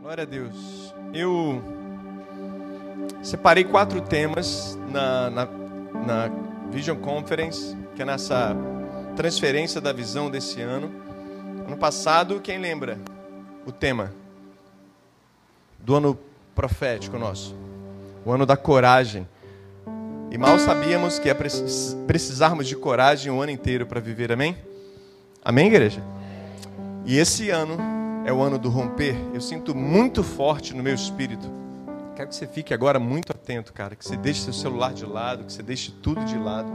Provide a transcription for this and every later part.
Glória a Deus. Eu separei quatro temas na, na, na Vision Conference, que é nessa transferência da visão desse ano. Ano passado, quem lembra o tema do ano profético nosso? O ano da coragem. E mal sabíamos que ia precisarmos de coragem o ano inteiro para viver, amém? Amém, igreja? E esse ano é o ano do romper. Eu sinto muito forte no meu espírito. Quero que você fique agora muito atento, cara. Que você deixe seu celular de lado, que você deixe tudo de lado.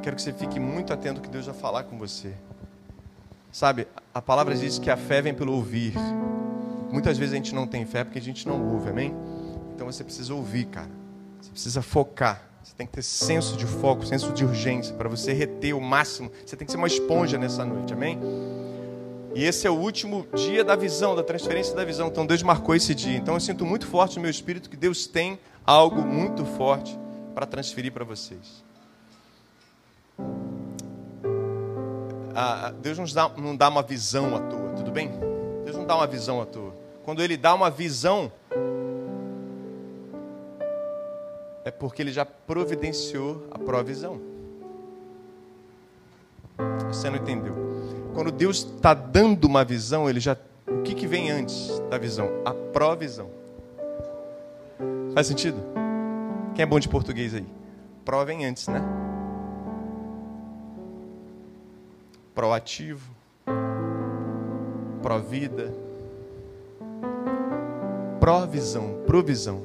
Quero que você fique muito atento que Deus vai falar com você. Sabe, a palavra diz que a fé vem pelo ouvir. Muitas vezes a gente não tem fé porque a gente não ouve, amém? Então você precisa ouvir, cara. Você precisa focar. Você tem que ter senso de foco, senso de urgência, para você reter o máximo. Você tem que ser uma esponja nessa noite, amém? E esse é o último dia da visão, da transferência da visão. Então Deus marcou esse dia. Então eu sinto muito forte no meu espírito que Deus tem algo muito forte para transferir para vocês. Ah, Deus não dá, não dá uma visão à toa, tudo bem? Deus não dá uma visão à toa. Quando Ele dá uma visão, é porque ele já providenciou a provisão. Você não entendeu? Quando Deus está dando uma visão, ele já. O que, que vem antes da visão? A provisão. Faz sentido? Quem é bom de português aí? Pro vem antes, né? Proativo. Provida. Provisão. Provisão.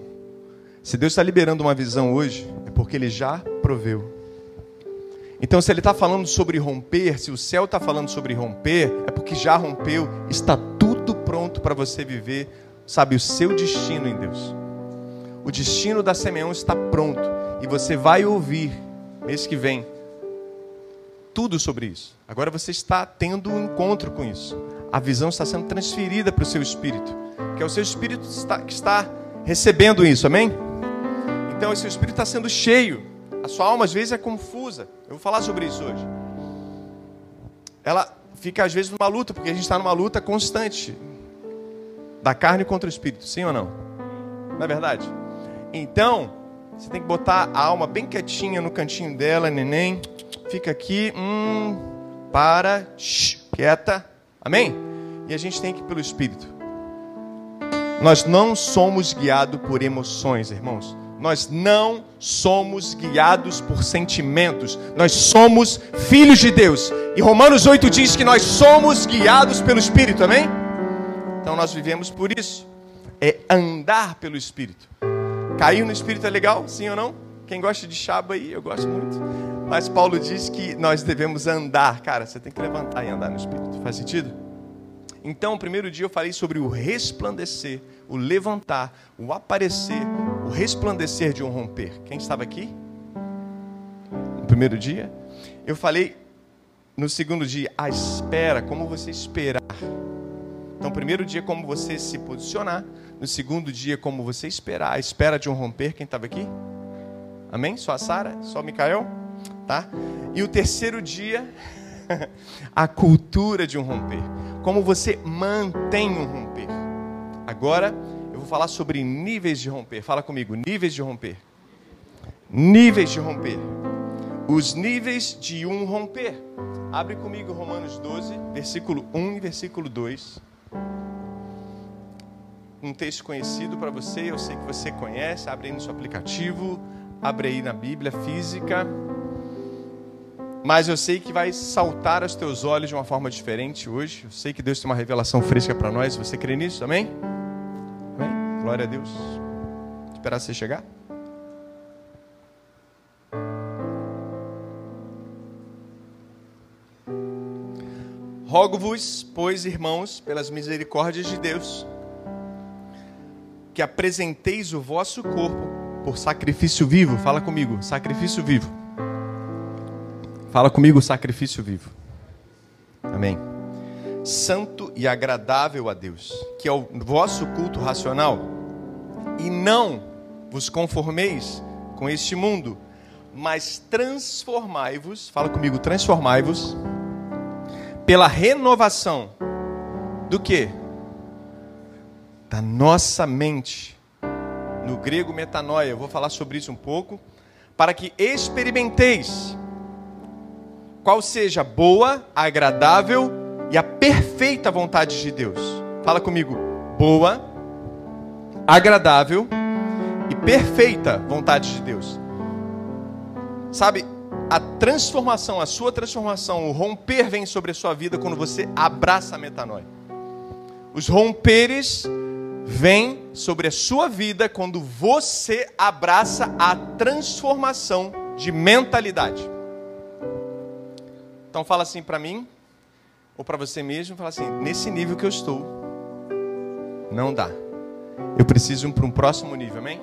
Se Deus está liberando uma visão hoje, é porque Ele já proveu. Então, se Ele está falando sobre romper, se o céu está falando sobre romper, é porque já rompeu, está tudo pronto para você viver, sabe, o seu destino em Deus. O destino da Simeão está pronto e você vai ouvir mês que vem tudo sobre isso. Agora você está tendo um encontro com isso. A visão está sendo transferida para o seu espírito, que é o seu espírito que está recebendo isso, amém? Então, esse espírito está sendo cheio. A sua alma, às vezes, é confusa. Eu vou falar sobre isso hoje. Ela fica, às vezes, numa luta, porque a gente está numa luta constante da carne contra o espírito. Sim ou não? Não é verdade? Então, você tem que botar a alma bem quietinha no cantinho dela, neném. Fica aqui, hum, para, shh, quieta. Amém? E a gente tem que ir pelo espírito. Nós não somos guiados por emoções, irmãos. Nós não somos guiados por sentimentos, nós somos filhos de Deus. E Romanos 8 diz que nós somos guiados pelo Espírito, amém? Então nós vivemos por isso. É andar pelo Espírito. Cair no Espírito é legal, sim ou não? Quem gosta de chaba aí, eu gosto muito. Mas Paulo diz que nós devemos andar. Cara, você tem que levantar e andar no Espírito. Faz sentido? Então, o primeiro dia eu falei sobre o resplandecer, o levantar, o aparecer, o resplandecer de um romper. Quem estava aqui? No primeiro dia? Eu falei no segundo dia, a espera, como você esperar. Então, primeiro dia, como você se posicionar. No segundo dia, como você esperar. A espera de um romper. Quem estava aqui? Amém? Só a Sara? Só o Micael? Tá? E o terceiro dia, a cultura de um romper. Como você mantém um romper. Agora, falar sobre níveis de romper. Fala comigo, níveis de romper. Níveis de romper. Os níveis de um romper. Abre comigo Romanos 12, versículo 1 e versículo 2. Um texto conhecido para você, eu sei que você conhece. Abre aí no seu aplicativo, abre aí na Bíblia física. Mas eu sei que vai saltar aos teus olhos de uma forma diferente hoje. Eu sei que Deus tem uma revelação fresca para nós. Você crê nisso? Amém? Glória a Deus. Esperar você chegar. Rogo-vos, pois, irmãos, pelas misericórdias de Deus, que apresenteis o vosso corpo por sacrifício vivo. Fala comigo, sacrifício vivo. Fala comigo, sacrifício vivo. Amém santo e agradável a Deus, que é o vosso culto racional, e não vos conformeis com este mundo, mas transformai-vos, fala comigo, transformai-vos pela renovação do que? da nossa mente. No grego, metanoia. Eu vou falar sobre isso um pouco. Para que experimenteis qual seja boa, agradável e a perfeita vontade de Deus. Fala comigo. Boa, agradável e perfeita vontade de Deus. Sabe, a transformação, a sua transformação, o romper vem sobre a sua vida quando você abraça a metanoia. Os romperes vêm sobre a sua vida quando você abraça a transformação de mentalidade. Então fala assim para mim, ou para você mesmo, fala assim: nesse nível que eu estou, não dá. Eu preciso ir para um próximo nível, amém?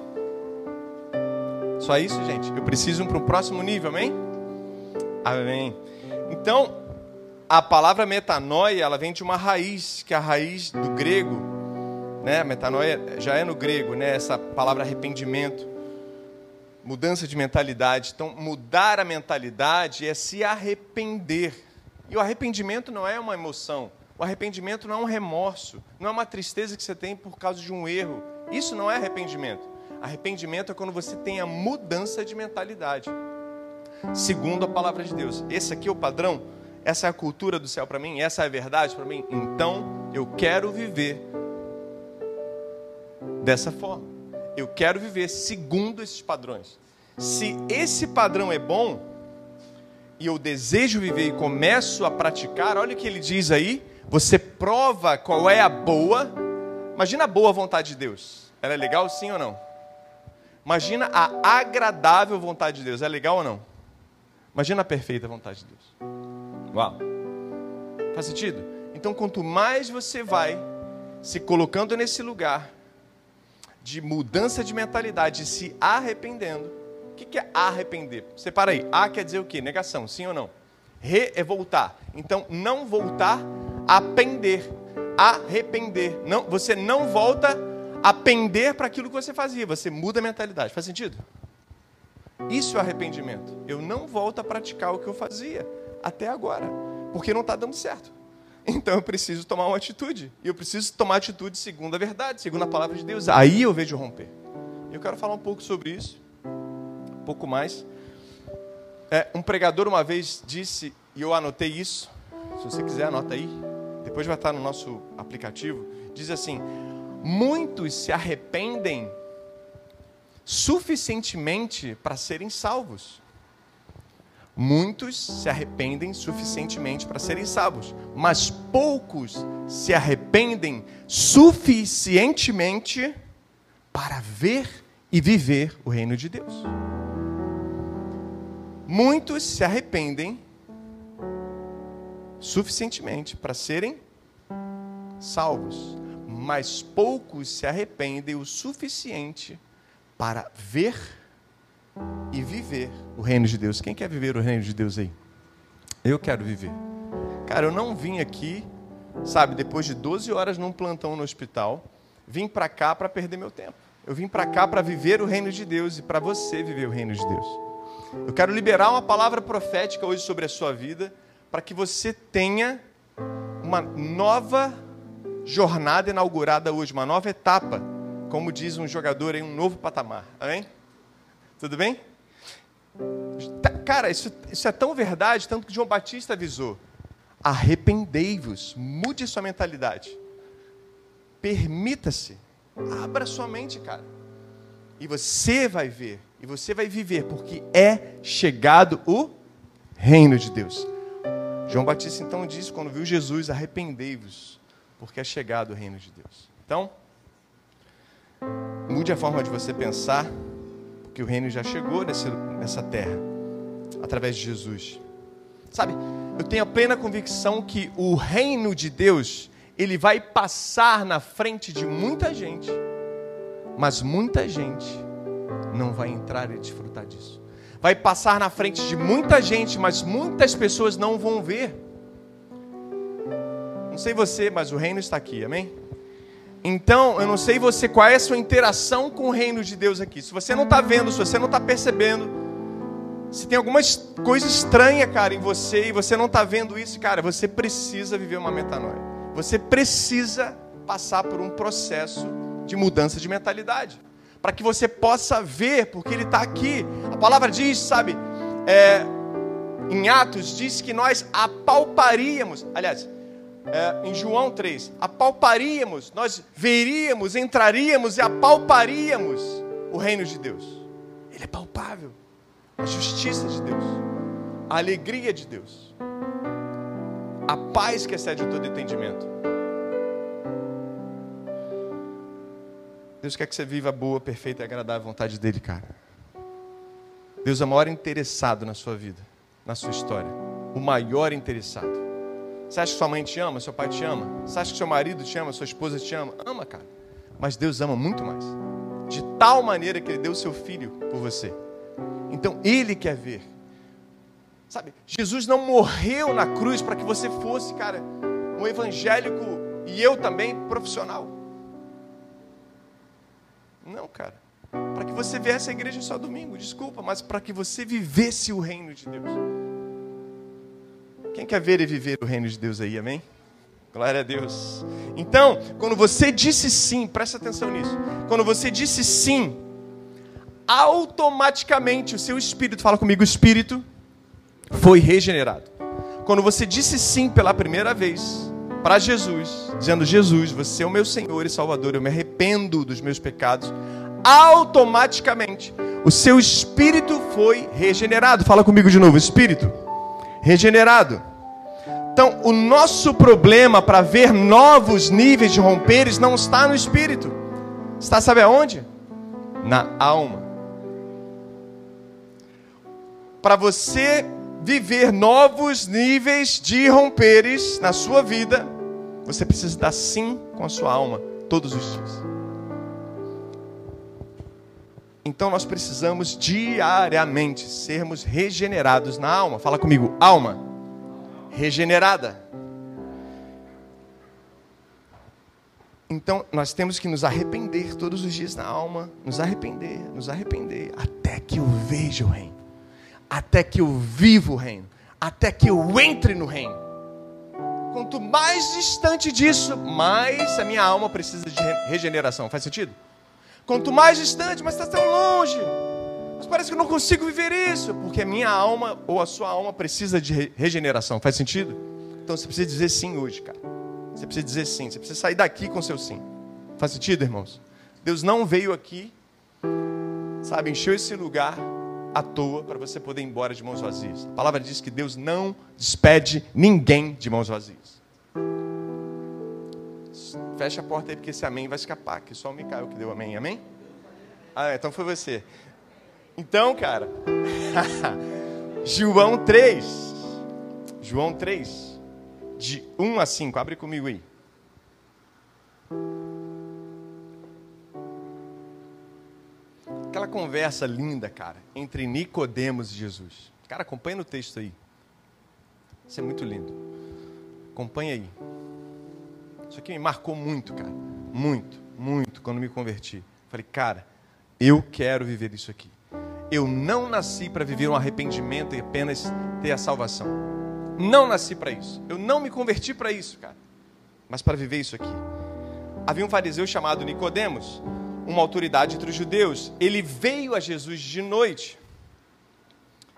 Só isso, gente. Eu preciso ir para um próximo nível, amém? Amém. Então, a palavra metanoia, ela vem de uma raiz, que é a raiz do grego, né? Metanoia já é no grego, né? Essa palavra arrependimento, mudança de mentalidade. Então, mudar a mentalidade é se arrepender. E o arrependimento não é uma emoção. O arrependimento não é um remorso, não é uma tristeza que você tem por causa de um erro. Isso não é arrependimento. Arrependimento é quando você tem a mudança de mentalidade segundo a palavra de Deus. Esse aqui é o padrão, essa é a cultura do céu para mim, essa é a verdade para mim. Então, eu quero viver dessa forma. Eu quero viver segundo esses padrões. Se esse padrão é bom e eu desejo viver e começo a praticar, olha o que ele diz aí, você prova qual é a boa. Imagina a boa vontade de Deus. Ela é legal sim ou não? Imagina a agradável vontade de Deus. É legal ou não? Imagina a perfeita vontade de Deus. Uau! Faz sentido? Então, quanto mais você vai se colocando nesse lugar de mudança de mentalidade, se arrependendo. O que é arrepender? Separa aí. A quer dizer o quê? Negação, sim ou não? Re é voltar. Então, não voltar, apender. Arrepender. Não, você não volta a pender para aquilo que você fazia. Você muda a mentalidade. Faz sentido? Isso é arrependimento. Eu não volto a praticar o que eu fazia até agora, porque não está dando certo. Então eu preciso tomar uma atitude. E eu preciso tomar atitude segundo a verdade, segundo a palavra de Deus. Aí eu vejo romper. Eu quero falar um pouco sobre isso, um pouco mais. É, um pregador uma vez disse, e eu anotei isso. Se você quiser, anota aí. Depois vai estar no nosso aplicativo. Diz assim: Muitos se arrependem suficientemente para serem salvos. Muitos se arrependem suficientemente para serem salvos, mas poucos se arrependem suficientemente para ver e viver o reino de Deus. Muitos se arrependem suficientemente para serem salvos, mas poucos se arrependem o suficiente para ver e viver o reino de Deus. Quem quer viver o reino de Deus aí? Eu quero viver. Cara, eu não vim aqui, sabe, depois de 12 horas num plantão no hospital, vim para cá para perder meu tempo. Eu vim para cá para viver o reino de Deus e para você viver o reino de Deus. Eu quero liberar uma palavra profética hoje sobre a sua vida, para que você tenha uma nova jornada inaugurada hoje, uma nova etapa como diz um jogador em um novo patamar. Amém? Tudo bem? Tá, cara, isso, isso é tão verdade, tanto que João Batista avisou. Arrependei-vos, mude sua mentalidade. Permita-se, abra sua mente, cara. E você vai ver, e você vai viver, porque é chegado o reino de Deus. João Batista então disse, quando viu Jesus, arrependei-vos, porque é chegado o reino de Deus. Então, Mude a forma de você pensar, porque o reino já chegou nesse, nessa terra, através de Jesus. Sabe, eu tenho a plena convicção que o reino de Deus, ele vai passar na frente de muita gente, mas muita gente não vai entrar e desfrutar disso. Vai passar na frente de muita gente, mas muitas pessoas não vão ver. Não sei você, mas o reino está aqui, amém? Então, eu não sei você qual é a sua interação com o reino de Deus aqui. Se você não está vendo, se você não está percebendo, se tem alguma coisa estranha, cara, em você e você não está vendo isso, cara, você precisa viver uma metanoia. Você precisa passar por um processo de mudança de mentalidade. Para que você possa ver, porque Ele está aqui. A palavra diz, sabe, é, em Atos, diz que nós apalparíamos, aliás, é, em João 3, apalparíamos, nós veríamos, entraríamos e apalparíamos o reino de Deus. Ele é palpável. A justiça de Deus, a alegria de Deus, a paz que excede todo entendimento. Deus quer que você viva a boa, perfeita e agradável vontade dele, cara. Deus é o maior interessado na sua vida, na sua história. O maior interessado. Você acha que sua mãe te ama, seu pai te ama? Você acha que seu marido te ama, sua esposa te ama? Ama, cara. Mas Deus ama muito mais. De tal maneira que Ele deu o seu filho por você. Então Ele quer ver. Sabe, Jesus não morreu na cruz para que você fosse, cara, um evangélico e eu também profissional. Não, cara. Para que você viesse à igreja só domingo, desculpa, mas para que você vivesse o reino de Deus. Quem quer ver e viver o reino de Deus aí, amém? Glória a Deus. Então, quando você disse sim, presta atenção nisso. Quando você disse sim, automaticamente o seu espírito, fala comigo, espírito foi regenerado. Quando você disse sim pela primeira vez, para Jesus, dizendo: Jesus, você é o meu Senhor e Salvador, eu me arrependo dos meus pecados, automaticamente o seu espírito foi regenerado. Fala comigo de novo: espírito regenerado. Então, o nosso problema para ver novos níveis de romperes não está no espírito, está, sabe aonde? Na alma. Para você viver novos níveis de romperes na sua vida, você precisa dar sim com a sua alma todos os dias. Então nós precisamos diariamente sermos regenerados na alma. Fala comigo, alma regenerada. Então nós temos que nos arrepender todos os dias na alma, nos arrepender, nos arrepender, até que eu veja o reino, até que eu viva o reino, até que eu entre no reino. Quanto mais distante disso, mais a minha alma precisa de regeneração. Faz sentido? Quanto mais distante, mas está tão longe. Mas parece que eu não consigo viver isso, porque a minha alma ou a sua alma precisa de regeneração. Faz sentido? Então você precisa dizer sim hoje, cara. Você precisa dizer sim. Você precisa sair daqui com seu sim. Faz sentido, irmãos? Deus não veio aqui, sabe, encheu esse lugar à toa para você poder ir embora de mãos vazias. A palavra diz que Deus não despede ninguém de mãos vazias. Fecha a porta aí, porque esse amém vai escapar, que só o Micael que deu amém. Amém? Ah, então foi você. Então, cara, João 3, João 3, de 1 a 5, abre comigo aí. Aquela conversa linda, cara, entre Nicodemos e Jesus. Cara, acompanha no texto aí. Isso é muito lindo. Acompanha aí. Isso aqui me marcou muito, cara. Muito, muito, quando me converti. Falei, cara, eu quero viver isso aqui. Eu não nasci para viver um arrependimento e apenas ter a salvação. Não nasci para isso. Eu não me converti para isso, cara. Mas para viver isso aqui. Havia um fariseu chamado Nicodemos uma autoridade entre os judeus. Ele veio a Jesus de noite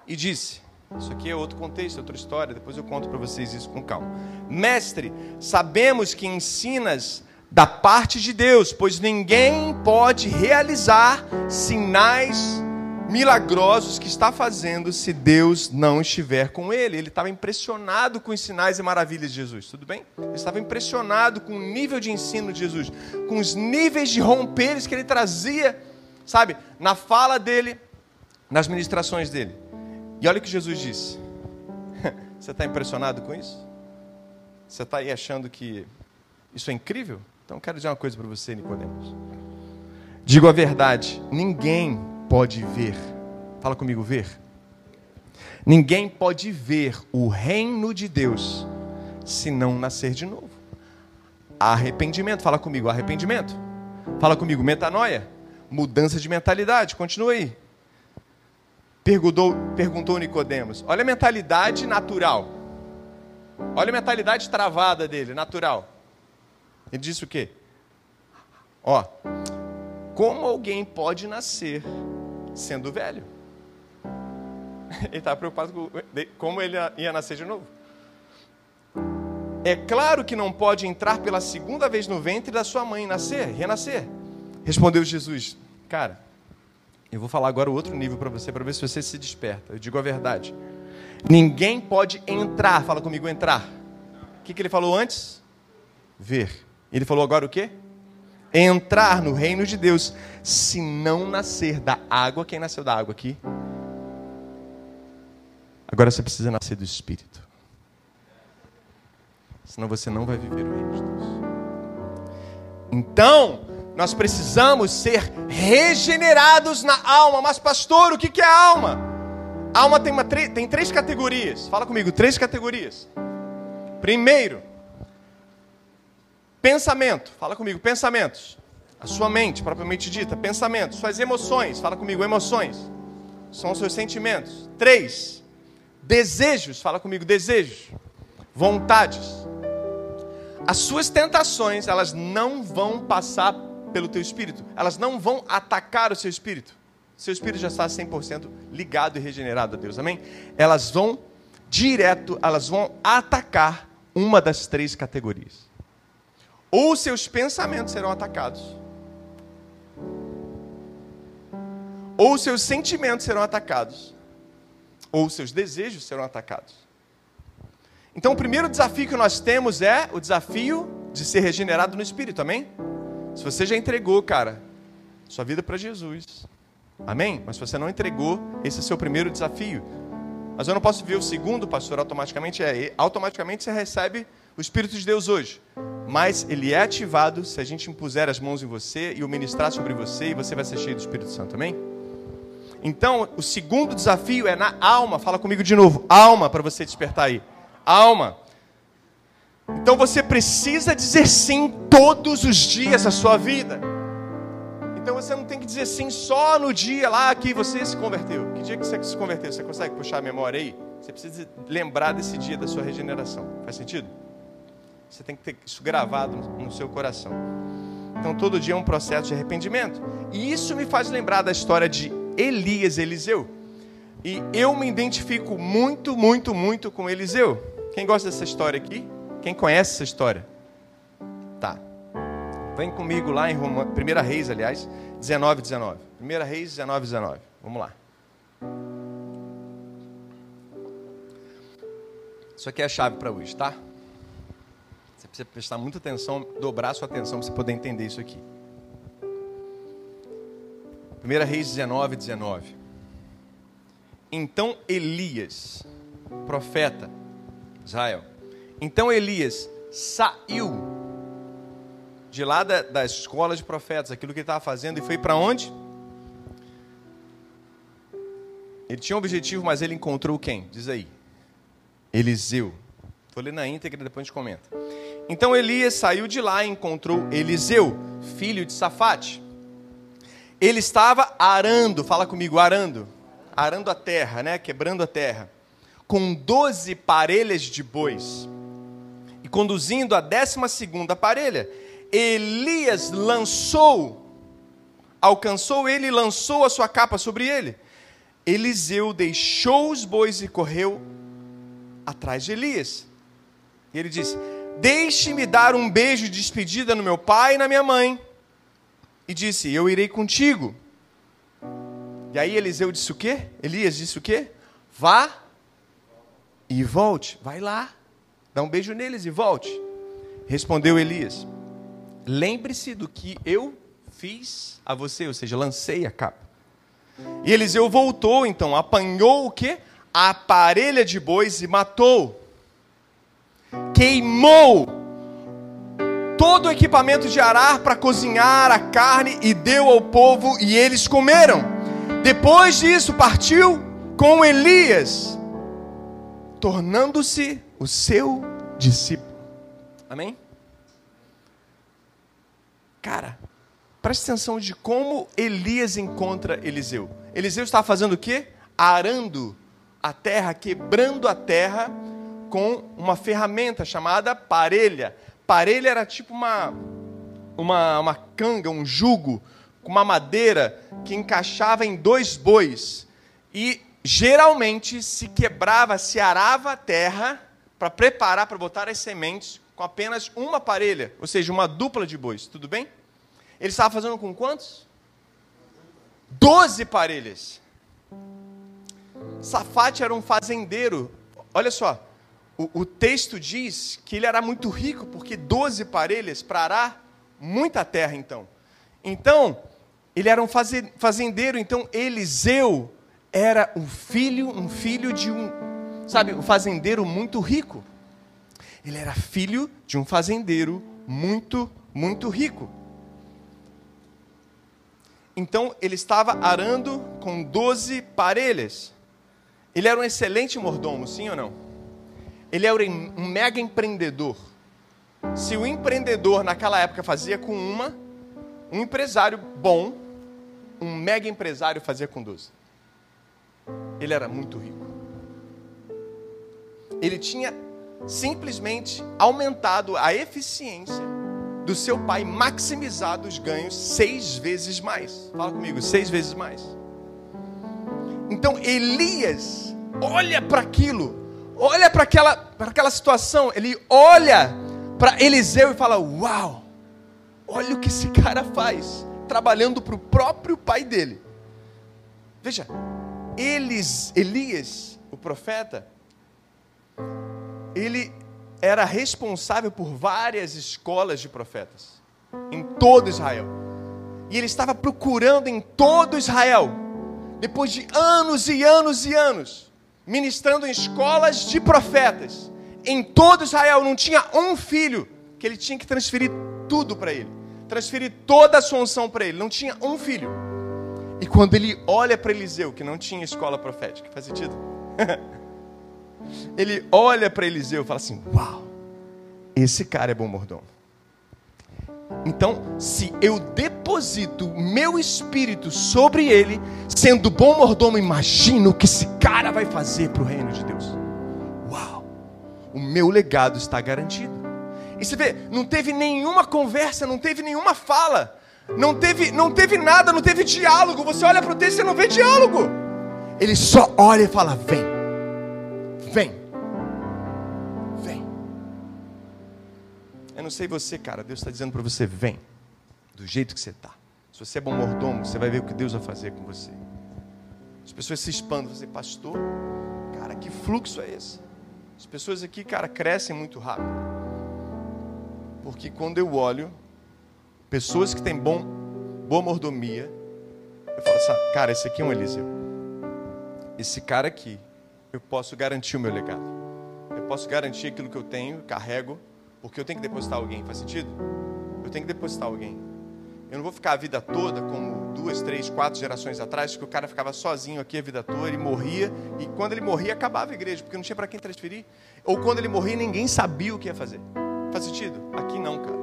e disse: Isso aqui é outro contexto, outra história, depois eu conto para vocês isso com calma. Mestre, sabemos que ensinas da parte de Deus, pois ninguém pode realizar sinais milagrosos que está fazendo se Deus não estiver com ele. Ele estava impressionado com os sinais e maravilhas de Jesus, tudo bem? Ele estava impressionado com o nível de ensino de Jesus, com os níveis de romperes que ele trazia, sabe, na fala dele, nas ministrações dele. E olha o que Jesus disse: Você está impressionado com isso? Você está aí achando que isso é incrível? Então quero dizer uma coisa para você, Nicodemos. Digo a verdade, ninguém pode ver. Fala comigo, ver. Ninguém pode ver o reino de Deus se não nascer de novo. Arrependimento, fala comigo, arrependimento. Fala comigo, metanoia, mudança de mentalidade. Continua aí. Perguntou, perguntou Nicodemos. Olha a mentalidade natural. Olha a mentalidade travada dele, natural. Ele disse o quê? Ó, como alguém pode nascer sendo velho? Ele estava preocupado com como ele ia nascer de novo. É claro que não pode entrar pela segunda vez no ventre da sua mãe, nascer, renascer. Respondeu Jesus: Cara, eu vou falar agora outro nível para você, para ver se você se desperta. Eu digo a verdade. Ninguém pode entrar, fala comigo, entrar. O que, que ele falou antes? Ver. Ele falou agora o quê? Entrar no reino de Deus, se não nascer da água. Quem nasceu da água aqui? Agora você precisa nascer do Espírito. Senão você não vai viver o reino de Deus. Então, nós precisamos ser regenerados na alma. Mas, pastor, o que é alma? Alma tem, uma, tem três categorias. Fala comigo, três categorias. Primeiro, pensamento. Fala comigo, pensamentos. A sua mente, propriamente dita, pensamentos. Suas emoções. Fala comigo, emoções. São os seus sentimentos. Três, Desejos, fala comigo, desejos. Vontades. As suas tentações, elas não vão passar pelo teu espírito. Elas não vão atacar o seu espírito. Seu espírito já está 100% ligado e regenerado a Deus. Amém? Elas vão direto, elas vão atacar uma das três categorias. Ou seus pensamentos serão atacados. Ou seus sentimentos serão atacados ou seus desejos serão atacados. Então, o primeiro desafio que nós temos é o desafio de ser regenerado no espírito, amém? Se você já entregou, cara, sua vida para Jesus, amém? Mas se você não entregou, esse é seu primeiro desafio. Mas eu não posso ver o segundo, pastor, automaticamente é, automaticamente você recebe o Espírito de Deus hoje. Mas ele é ativado se a gente impuser as mãos em você e o ministrar sobre você e você vai ser cheio do Espírito Santo, amém? Então, o segundo desafio é na alma. Fala comigo de novo. Alma, para você despertar aí. Alma. Então você precisa dizer sim todos os dias da sua vida. Então você não tem que dizer sim só no dia lá que você se converteu. Que dia que você se converteu? Você consegue puxar a memória aí? Você precisa lembrar desse dia da sua regeneração. Faz sentido? Você tem que ter isso gravado no seu coração. Então todo dia é um processo de arrependimento. E isso me faz lembrar da história de Elias, Eliseu. E eu me identifico muito, muito, muito com Eliseu. Quem gosta dessa história aqui? Quem conhece essa história? Tá. Vem comigo lá em Roma, 1 Reis, aliás, 19, 19. 1 Reis, 19, 19. Vamos lá. Isso aqui é a chave para hoje, tá? Você precisa prestar muita atenção, dobrar sua atenção para você poder entender isso aqui. 1 Reis 19, 19. Então Elias, profeta, Israel. Então Elias saiu de lá da, da escola de profetas, aquilo que ele estava fazendo, e foi para onde? Ele tinha um objetivo, mas ele encontrou quem? Diz aí. Eliseu. Vou ler na íntegra, depois a gente comenta. Então Elias saiu de lá e encontrou Eliseu, filho de Safate ele estava arando, fala comigo, arando, arando a terra, né? Quebrando a terra, com doze parelhas de bois. E conduzindo a décima segunda parelha, Elias lançou, alcançou ele e lançou a sua capa sobre ele. Eliseu deixou os bois e correu atrás de Elias. E ele disse: Deixe-me dar um beijo de despedida no meu pai e na minha mãe e disse: Eu irei contigo. E aí Eliseu disse o quê? Elias disse o quê? Vá e volte. Vai lá. Dá um beijo neles e volte. Respondeu Elias: Lembre-se do que eu fiz a você, ou seja, lancei a capa. E Eliseu voltou, então, apanhou o quê? A parelha de bois e matou. Queimou todo o equipamento de arar para cozinhar a carne e deu ao povo e eles comeram. Depois disso, partiu com Elias, tornando-se o seu discípulo. Amém? Cara, preste atenção de como Elias encontra Eliseu. Eliseu está fazendo o quê? Arando a terra, quebrando a terra com uma ferramenta chamada parelha parelha era tipo uma, uma, uma canga, um jugo com uma madeira que encaixava em dois bois. E geralmente se quebrava, se arava a terra para preparar, para botar as sementes com apenas uma parelha, ou seja, uma dupla de bois. Tudo bem? Ele estava fazendo com quantos? Doze parelhas. Safate era um fazendeiro. Olha só, o, o, texto diz que ele era muito rico, porque doze parelhas para arar muita terra, então. Então, ele era um fazendeiro, então Eliseu era um filho, um filho de um, sabe, um fazendeiro muito rico. Ele era filho de um fazendeiro muito, muito rico. Então ele estava arando com doze parelhas. Ele era um excelente mordomo, sim ou não? Ele era um mega empreendedor. Se o empreendedor naquela época fazia com uma, um empresário bom, um mega empresário fazia com doze. Ele era muito rico. Ele tinha simplesmente aumentado a eficiência do seu pai maximizar os ganhos seis vezes mais. Fala comigo, seis vezes mais. Então Elias olha para aquilo, olha para aquela, para aquela situação, ele olha para Eliseu e fala: Uau, olha o que esse cara faz, trabalhando para o próprio pai dele. Veja, Elis, Elias, o profeta, ele era responsável por várias escolas de profetas em todo Israel. E ele estava procurando em todo Israel, depois de anos e anos e anos, ministrando em escolas de profetas. Em todo Israel não tinha um filho que ele tinha que transferir tudo para ele, transferir toda a sua unção para ele. Não tinha um filho. E quando ele olha para Eliseu, que não tinha escola profética, faz sentido? ele olha para Eliseu e fala assim: Uau, esse cara é bom mordomo. Então, se eu deposito meu espírito sobre ele, sendo bom mordomo, imagino o que esse cara vai fazer para o reino de Deus. Uau! O meu legado está garantido. E você vê, não teve nenhuma conversa, não teve nenhuma fala, não teve, não teve nada, não teve diálogo. Você olha para o texto e não vê diálogo. Ele só olha e fala: Vem. Não sei você, cara. Deus está dizendo para você: vem, do jeito que você está. Se você é bom mordomo, você vai ver o que Deus vai fazer com você. As pessoas se expandem. Você, pastor, cara, que fluxo é esse? As pessoas aqui, cara, crescem muito rápido. Porque quando eu olho pessoas que têm bom, boa mordomia, eu falo assim, cara, esse aqui é um Eliseu. Esse cara aqui, eu posso garantir o meu legado. Eu posso garantir aquilo que eu tenho, carrego, porque eu tenho que depositar alguém, faz sentido? Eu tenho que depositar alguém. Eu não vou ficar a vida toda como duas, três, quatro gerações atrás, que o cara ficava sozinho aqui a vida toda, ele morria, e quando ele morria acabava a igreja, porque não tinha para quem transferir. Ou quando ele morria, ninguém sabia o que ia fazer. Faz sentido? Aqui não, cara.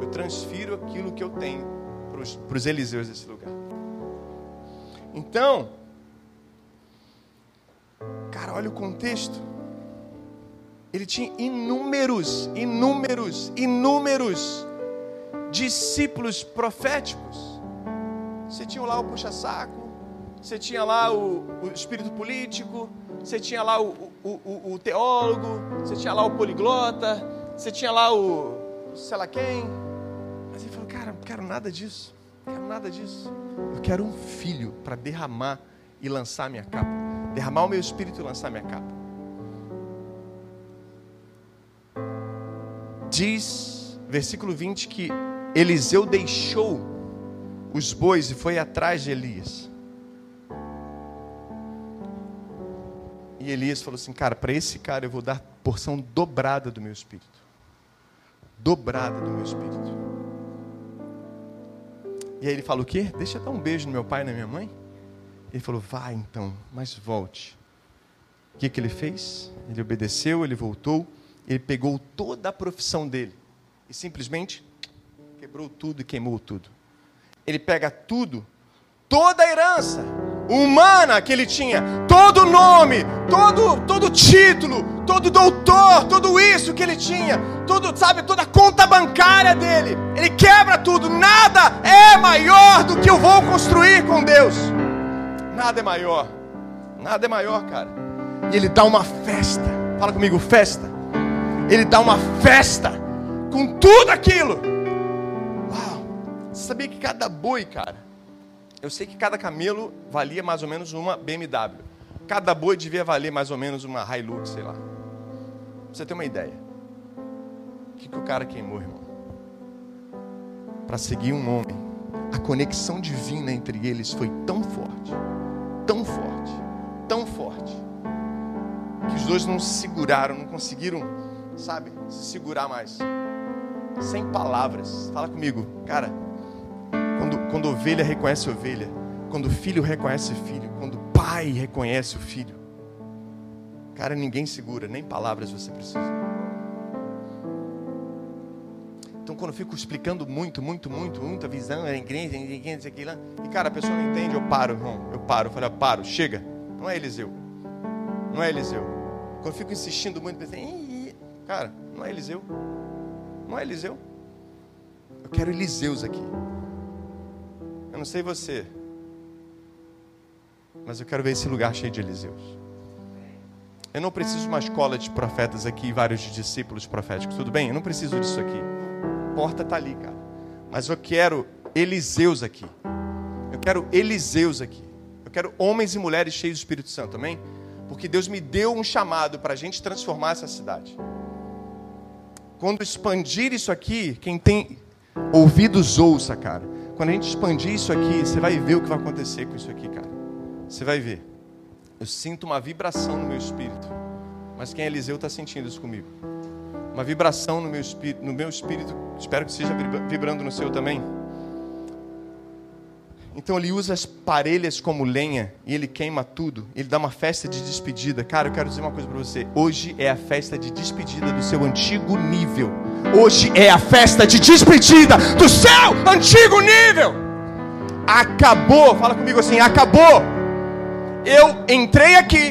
Eu transfiro aquilo que eu tenho para os Eliseus desse lugar. Então, cara, olha o contexto ele tinha inúmeros, inúmeros, inúmeros discípulos proféticos. Você tinha lá o puxa-saco, você tinha lá o, o, espírito político, você tinha lá o, o, o, teólogo, você tinha lá o poliglota, você tinha lá o sei lá quem. Mas ele falou, cara, não quero nada disso, não quero nada disso. Eu quero um filho para derramar e lançar minha capa. Derramar o meu espírito e lançar minha capa. Diz, versículo 20, que Eliseu deixou os bois e foi atrás de Elias. E Elias falou assim: Cara, para esse cara eu vou dar porção dobrada do meu espírito. Dobrada do meu espírito. E aí ele falou: O quê? Deixa eu dar um beijo no meu pai e na minha mãe. Ele falou: Vai então, mas volte. O que, que ele fez? Ele obedeceu, ele voltou ele pegou toda a profissão dele e simplesmente quebrou tudo e queimou tudo. Ele pega tudo, toda a herança humana que ele tinha, todo nome, todo todo título, todo doutor, tudo isso que ele tinha, tudo, sabe, toda a conta bancária dele. Ele quebra tudo, nada é maior do que eu vou construir com Deus. Nada é maior. Nada é maior, cara. E ele dá uma festa. Fala comigo, festa. Ele dá uma festa com tudo aquilo. Uau! Você sabia que cada boi, cara? Eu sei que cada camelo valia mais ou menos uma BMW. Cada boi devia valer mais ou menos uma Hilux, sei lá. Você ter uma ideia. O que, que o cara queimou, irmão? Para seguir um homem. A conexão divina entre eles foi tão forte, tão forte, tão forte, que os dois não se seguraram, não conseguiram, sabe, se segurar mais. Sem palavras. Fala comigo, cara. Quando, quando ovelha reconhece ovelha, quando filho reconhece filho, quando pai reconhece o filho, cara, ninguém segura, nem palavras você precisa. Então, quando eu fico explicando muito, muito, muito, muita visão, é igreja, igreja, aquilo, e cara, a pessoa não entende, eu paro, irmão, eu paro, eu falo, eu paro, chega, não é Eliseu, não é Eliseu. Quando eu fico insistindo muito, pensei, cara, não é Eliseu, não é Eliseu. Eu quero Eliseus aqui. Eu não sei você, mas eu quero ver esse lugar cheio de Eliseus. Eu não preciso de uma escola de profetas aqui, vários discípulos proféticos, tudo bem? Eu não preciso disso aqui. A porta está ali, cara. Mas eu quero Eliseus aqui. Eu quero Eliseus aqui. Eu quero homens e mulheres cheios do Espírito Santo, amém? Porque Deus me deu um chamado para a gente transformar essa cidade. Quando expandir isso aqui, quem tem ouvidos ouça, cara. Quando a gente expandir isso aqui, você vai ver o que vai acontecer com isso aqui, cara. Você vai ver. Eu sinto uma vibração no meu espírito. Mas quem é Eliseu está sentindo isso comigo. Uma vibração no meu espírito, no meu espírito. Espero que seja vibrando no seu também. Então ele usa as parelhas como lenha e ele queima tudo. Ele dá uma festa de despedida. Cara, eu quero dizer uma coisa para você. Hoje é a festa de despedida do seu antigo nível. Hoje é a festa de despedida do seu antigo nível. Acabou. Fala comigo assim, acabou eu entrei aqui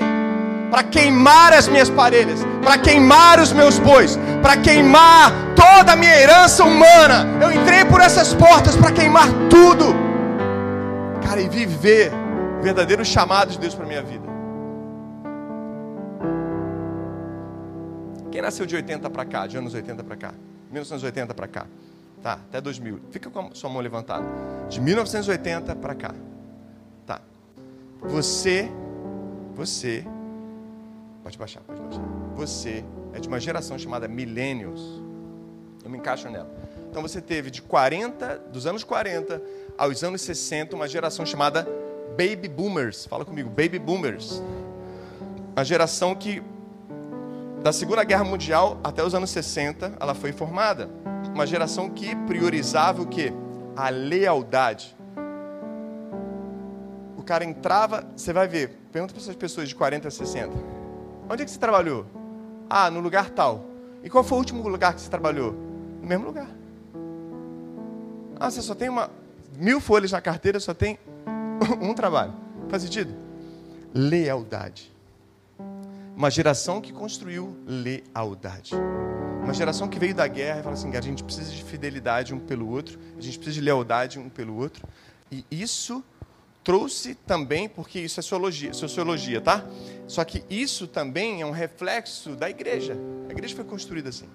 para queimar as minhas parelhas, para queimar os meus bois, para queimar toda a minha herança humana. Eu entrei por essas portas para queimar tudo. Cara, e viver o verdadeiro chamado de Deus para minha vida. Quem nasceu de 80 para cá, de anos 80 para cá? 1980 para cá. Tá, até 2000. Fica com a sua mão levantada. De 1980 para cá. Você, você, pode baixar, pode baixar. Você é de uma geração chamada Millennials. Eu me encaixo nela. Então você teve de 40, dos anos 40 aos anos 60, uma geração chamada Baby Boomers. Fala comigo, Baby Boomers. A geração que da Segunda Guerra Mundial até os anos 60, ela foi formada. Uma geração que priorizava o que? A lealdade cara entrava, você vai ver, pergunta para essas pessoas de 40 a 60. Onde é que você trabalhou? Ah, no lugar tal. E qual foi o último lugar que você trabalhou? No mesmo lugar. Ah, você só tem uma mil folhas na carteira, só tem um trabalho. Faz sentido? Lealdade. Uma geração que construiu lealdade. Uma geração que veio da guerra e fala assim: a gente precisa de fidelidade um pelo outro, a gente precisa de lealdade um pelo outro. E isso trouxe também, porque isso é sociologia, sociologia, tá? Só que isso também é um reflexo da igreja. A igreja foi construída assim.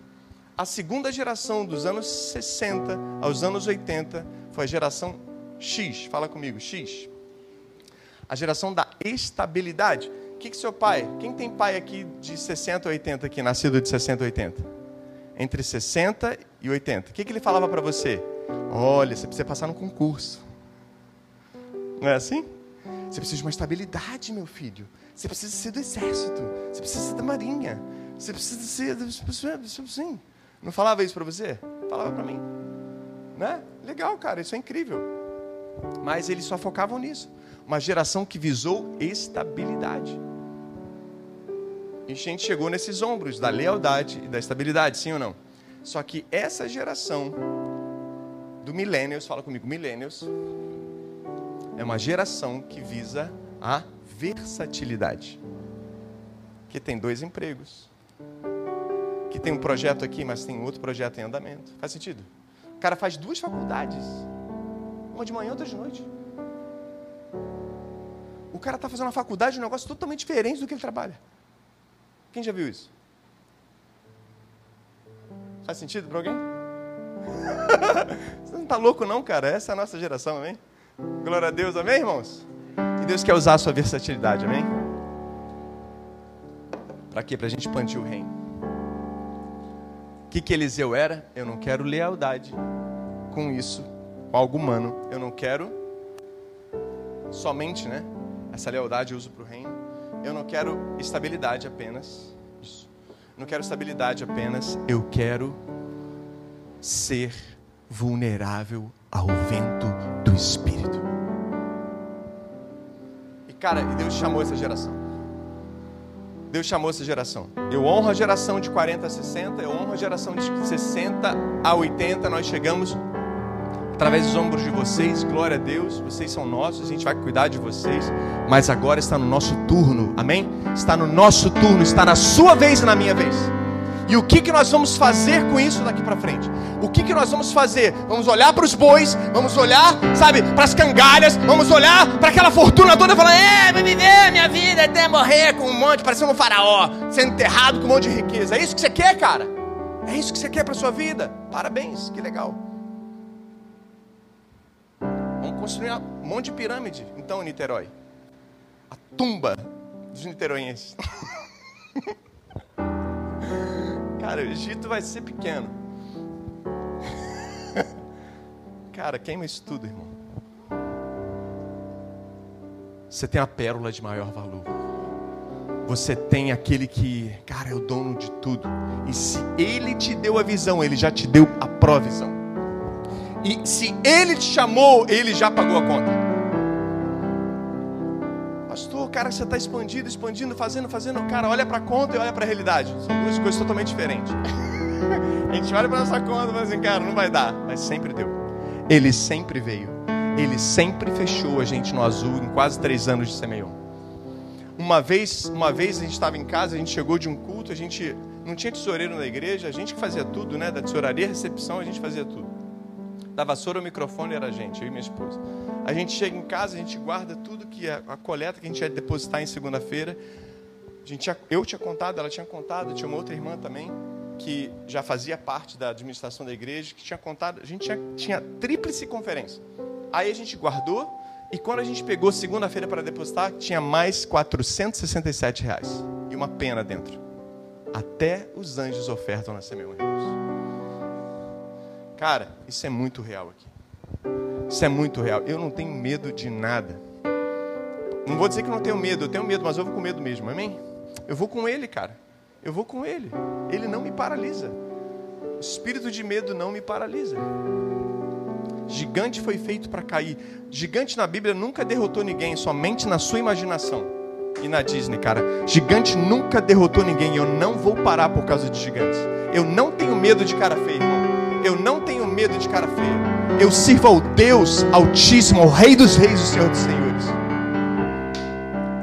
A segunda geração dos anos 60 aos anos 80 foi a geração X. Fala comigo, X. A geração da estabilidade. O que, que seu pai? Quem tem pai aqui de 60 a 80 aqui, nascido de 60 a 80? Entre 60 e 80. O que, que ele falava para você? Olha, você precisa passar no concurso. Não é assim? Você precisa de uma estabilidade, meu filho. Você precisa ser do exército. Você precisa ser da marinha. Você precisa ser. Sim. Não falava isso para você? Falava para mim. Né? Legal, cara. Isso é incrível. Mas eles só focavam nisso. Uma geração que visou estabilidade. E a gente chegou nesses ombros da lealdade e da estabilidade, sim ou não? Só que essa geração do millennials, fala comigo, millennials, é uma geração que visa a versatilidade. Que tem dois empregos. Que tem um projeto aqui, mas tem outro projeto em andamento. Faz sentido? Cara faz duas faculdades. uma de manhã, outra de noite. O cara está fazendo uma faculdade, um negócio totalmente diferente do que ele trabalha. Quem já viu isso? Faz sentido para alguém? Você não está louco, não, cara? Essa é a nossa geração, amém? Glória a Deus, amém, irmãos? E Deus quer usar a sua versatilidade, amém? Para quê? Para a gente expandir o reino. Que, que Eliseu era? Eu não quero lealdade com isso, com algo humano. Eu não quero somente, né? Essa lealdade eu uso para o reino. Eu não quero estabilidade apenas. Isso. Não quero estabilidade apenas. Eu quero ser vulnerável ao vento do Espírito. E cara, Deus chamou essa geração. Deus chamou essa geração. Eu honro a geração de 40 a 60, eu honro a geração de 60 a 80. Nós chegamos através dos ombros de vocês, glória a Deus, vocês são nossos, a gente vai cuidar de vocês, mas agora está no nosso turno, amém? Está no nosso turno, está na sua vez e na minha vez. E o que, que nós vamos fazer com isso daqui para frente? O que, que nós vamos fazer? Vamos olhar para os bois, vamos olhar, sabe, para as cangalhas, vamos olhar para aquela fortuna toda e falar: é, vai viver minha vida até morrer com um monte, parecendo um faraó, sendo enterrado com um monte de riqueza. É isso que você quer, cara? É isso que você quer para sua vida? Parabéns, que legal. Vamos construir um monte de pirâmide, então, em Niterói. A tumba dos niteroienses. Cara, o Egito vai ser pequeno. Cara, queima isso tudo, irmão. Você tem a pérola de maior valor. Você tem aquele que, cara, é o dono de tudo. E se ele te deu a visão, ele já te deu a provisão. E se ele te chamou, ele já pagou a conta. Cara, você está expandindo, expandindo, fazendo, fazendo. Cara, olha para a conta e olha para a realidade. São duas coisas totalmente diferentes. a gente olha para nossa conta e fala assim, cara, não vai dar. Mas sempre deu. Ele sempre veio. Ele sempre fechou a gente no azul em quase três anos de Semeion. Uma vez, uma vez a gente estava em casa, a gente chegou de um culto, a gente não tinha tesoureiro na igreja, a gente que fazia tudo, né? Da tesouraria, recepção, a gente fazia tudo. Da vassoura, o microfone era a gente, eu e minha esposa. A gente chega em casa, a gente guarda tudo que a, a coleta que a gente ia depositar em segunda-feira. A gente eu tinha contado, ela tinha contado, tinha uma outra irmã também que já fazia parte da administração da igreja, que tinha contado, a gente tinha, tinha tríplice conferência. Aí a gente guardou e quando a gente pegou segunda-feira para depositar, tinha mais 467 reais e uma pena dentro. Até os anjos ofertam na semeia, Cara, isso é muito real aqui. Isso é muito real. Eu não tenho medo de nada. Não vou dizer que não tenho medo, eu tenho medo, mas eu vou com medo mesmo, amém? Eu vou com Ele, cara. Eu vou com Ele. Ele não me paralisa. O espírito de medo não me paralisa. Gigante foi feito para cair. Gigante na Bíblia nunca derrotou ninguém, somente na sua imaginação. E na Disney, cara. Gigante nunca derrotou ninguém. Eu não vou parar por causa de gigantes. Eu não tenho medo de cara feia, medo de cara feia eu sirvo ao Deus Altíssimo, ao Rei dos Reis, o Senhor dos Senhores.